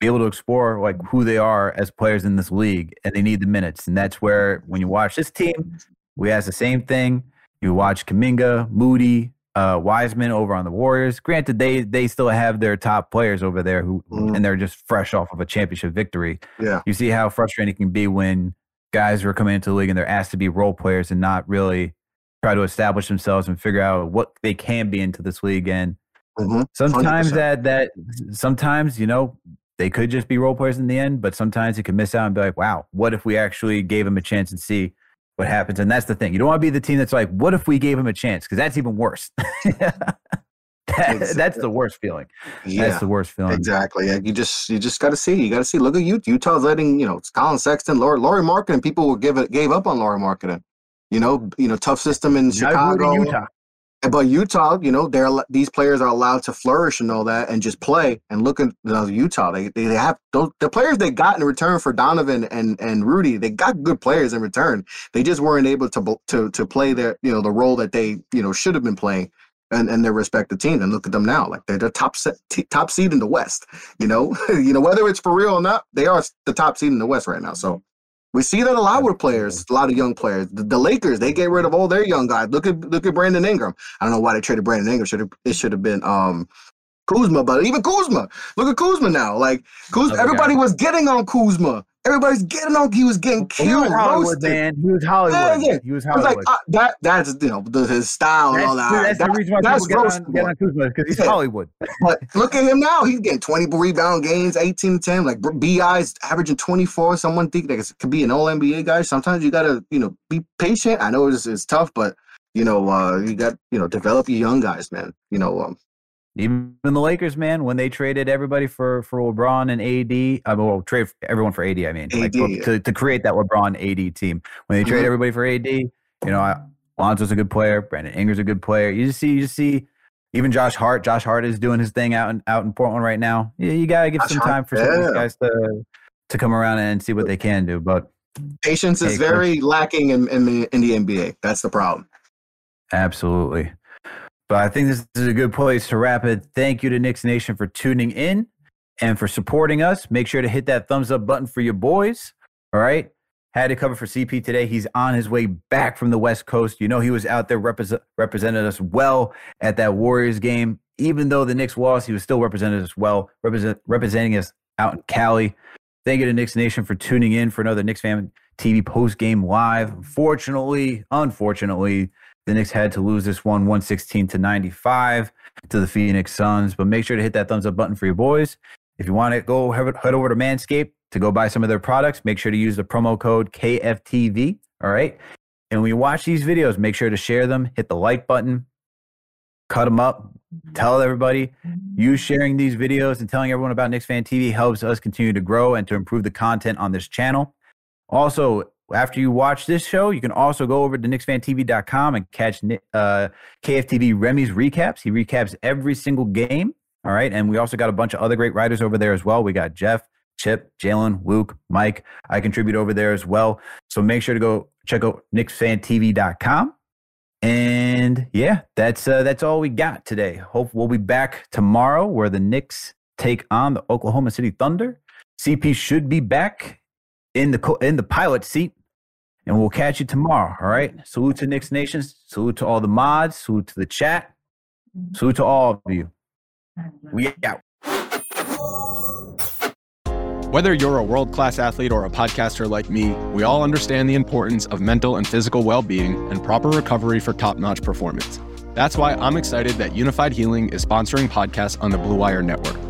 be able to explore like who they are as players in this league, and they need the minutes. And that's where when you watch this team, we ask the same thing. You watch Kuminga, Moody, uh, Wiseman over on the Warriors. Granted, they they still have their top players over there who, and they're just fresh off of a championship victory.
Yeah.
You see how frustrating it can be when guys are coming into the league and they're asked to be role players and not really try to establish themselves and figure out what they can be into this league. And
Mm-hmm.
sometimes
100%.
that that sometimes you know they could just be role players in the end, but sometimes you can miss out and be like, wow, what if we actually gave them a chance and see what happens? And that's the thing. You don't want to be the team that's like, what if we gave him a chance? Because that's even worse. That- that's the worst feeling.
Yeah,
That's the worst feeling.
Exactly. Yeah, you just you just got to see. You got to see. Look at Utah. Utah's letting you know it's Collin Sexton, Laurie, Lauri Markkanen. People will give it gave up on Lauri Markkanen. You know, you know, tough system in
Now go to
Chicago.
Utah.
But Utah, you know, they're these players are allowed to flourish and all that, and just play. And look at you know, Utah. They they have those the players they got in return for Donovan and and Rudy. They got good players in return. They just weren't able to to to play their you know the role that they you know should have been playing. And, and their respective teams, and look at them now. Like they're the top set, t- top seed in the West. You know, you know whether it's for real or not, they are the top seed in the West right now. So we see that a lot with players, a lot of young players. The, the Lakers, they get rid of all their young guys. Look at look at Brandon Ingram. I don't know why they traded Brandon Ingram. Should have it should have been um Kuzma, but even Kuzma. Look at Kuzma now. Like Kuzma,
Another
everybody was getting on Kuzma. Everybody's getting on. He was getting killed.
He was Hollywood, man. He was Hollywood.
Yeah, yeah.
He was
I was like, uh, that that's you know the, his style and
That's,
all that.
that's the reason why
that's
people get on, get on Kuzma because he's
Yeah.
Hollywood.
But look at him now. He's getting 20 rebound games, 18 to 10. Like BI's averaging 24. Someone think that it could be an all NBA guy. Sometimes you gotta, you know, be patient. I know it's, it's tough, but you know, uh, you got, you know, develop your young guys, man. You know, um,
Even the Lakers, man, when they traded everybody for for LeBron and AD, I mean, well, trade everyone for AD. I mean, like
yeah.
to, to create that LeBron AD team. When they trade
Mhm.
everybody for AD, you know, I- Lonzo's a good player. Brandon Ingram's a good player. You just see, you just see, even Josh Hart. Josh Hart is doing his thing out in out in Portland right now. Yeah, you gotta give
Josh
some
Hart,
time for some of these guys to to come around and see what they can do. But
patience is
Hey, Chris.
very lacking in, in the in the NBA. That's the problem.
Absolutely. But I think this is a good place to wrap it. Thank you to Knicks Nation for tuning in and for supporting us. Make sure to hit that thumbs up button for your boys. All right. Had to cover for CP today. He's on his way back from the West Coast. You know, he was out there represent, represented us well at that Warriors game. Even though the Knicks lost, he was still represented us well, represent, representing us out in Cali. Thank you to Knicks Nation for tuning in for another Knicks Fan TV post game live. Fortunately, unfortunately, the Knicks had to lose this one 116 to 95 to the Phoenix Suns. But make sure to hit that thumbs up button for your boys. If you want to go head over to Manscaped to go buy some of their products, make sure to use the promo code KFTV. All right. And when you watch these videos, make sure to share them, hit the like button, cut them up, tell everybody. You sharing these videos and telling everyone about Knicks Fan TV helps us continue to grow and to improve the content on this channel. Also, after you watch this show, you can also go over to KnicksFanTV.com and catch uh, KFTV Remy's recaps. He recaps every single game. All right. And we also got a bunch of other great writers over there as well. We got Jeff, Chip, Jalen, Luke, Mike. I contribute over there as well. So make sure to go check out KnicksFanTV.com. And yeah, that's uh, that's all we got today. Hope we'll be back tomorrow where the Knicks take on the Oklahoma City Thunder. CP should be back in the co- in the pilot seat, and we'll catch you tomorrow. All right. Salute to Knicks Nation. Salute to all the mods. Salute to the chat. Salute to all of you. We out.
Whether you're a world class athlete or a podcaster like me, we all understand the importance of mental and physical well being and proper recovery for top notch performance. That's why I'm excited that Unifyd Healing is sponsoring podcasts on the Blue Wire Network.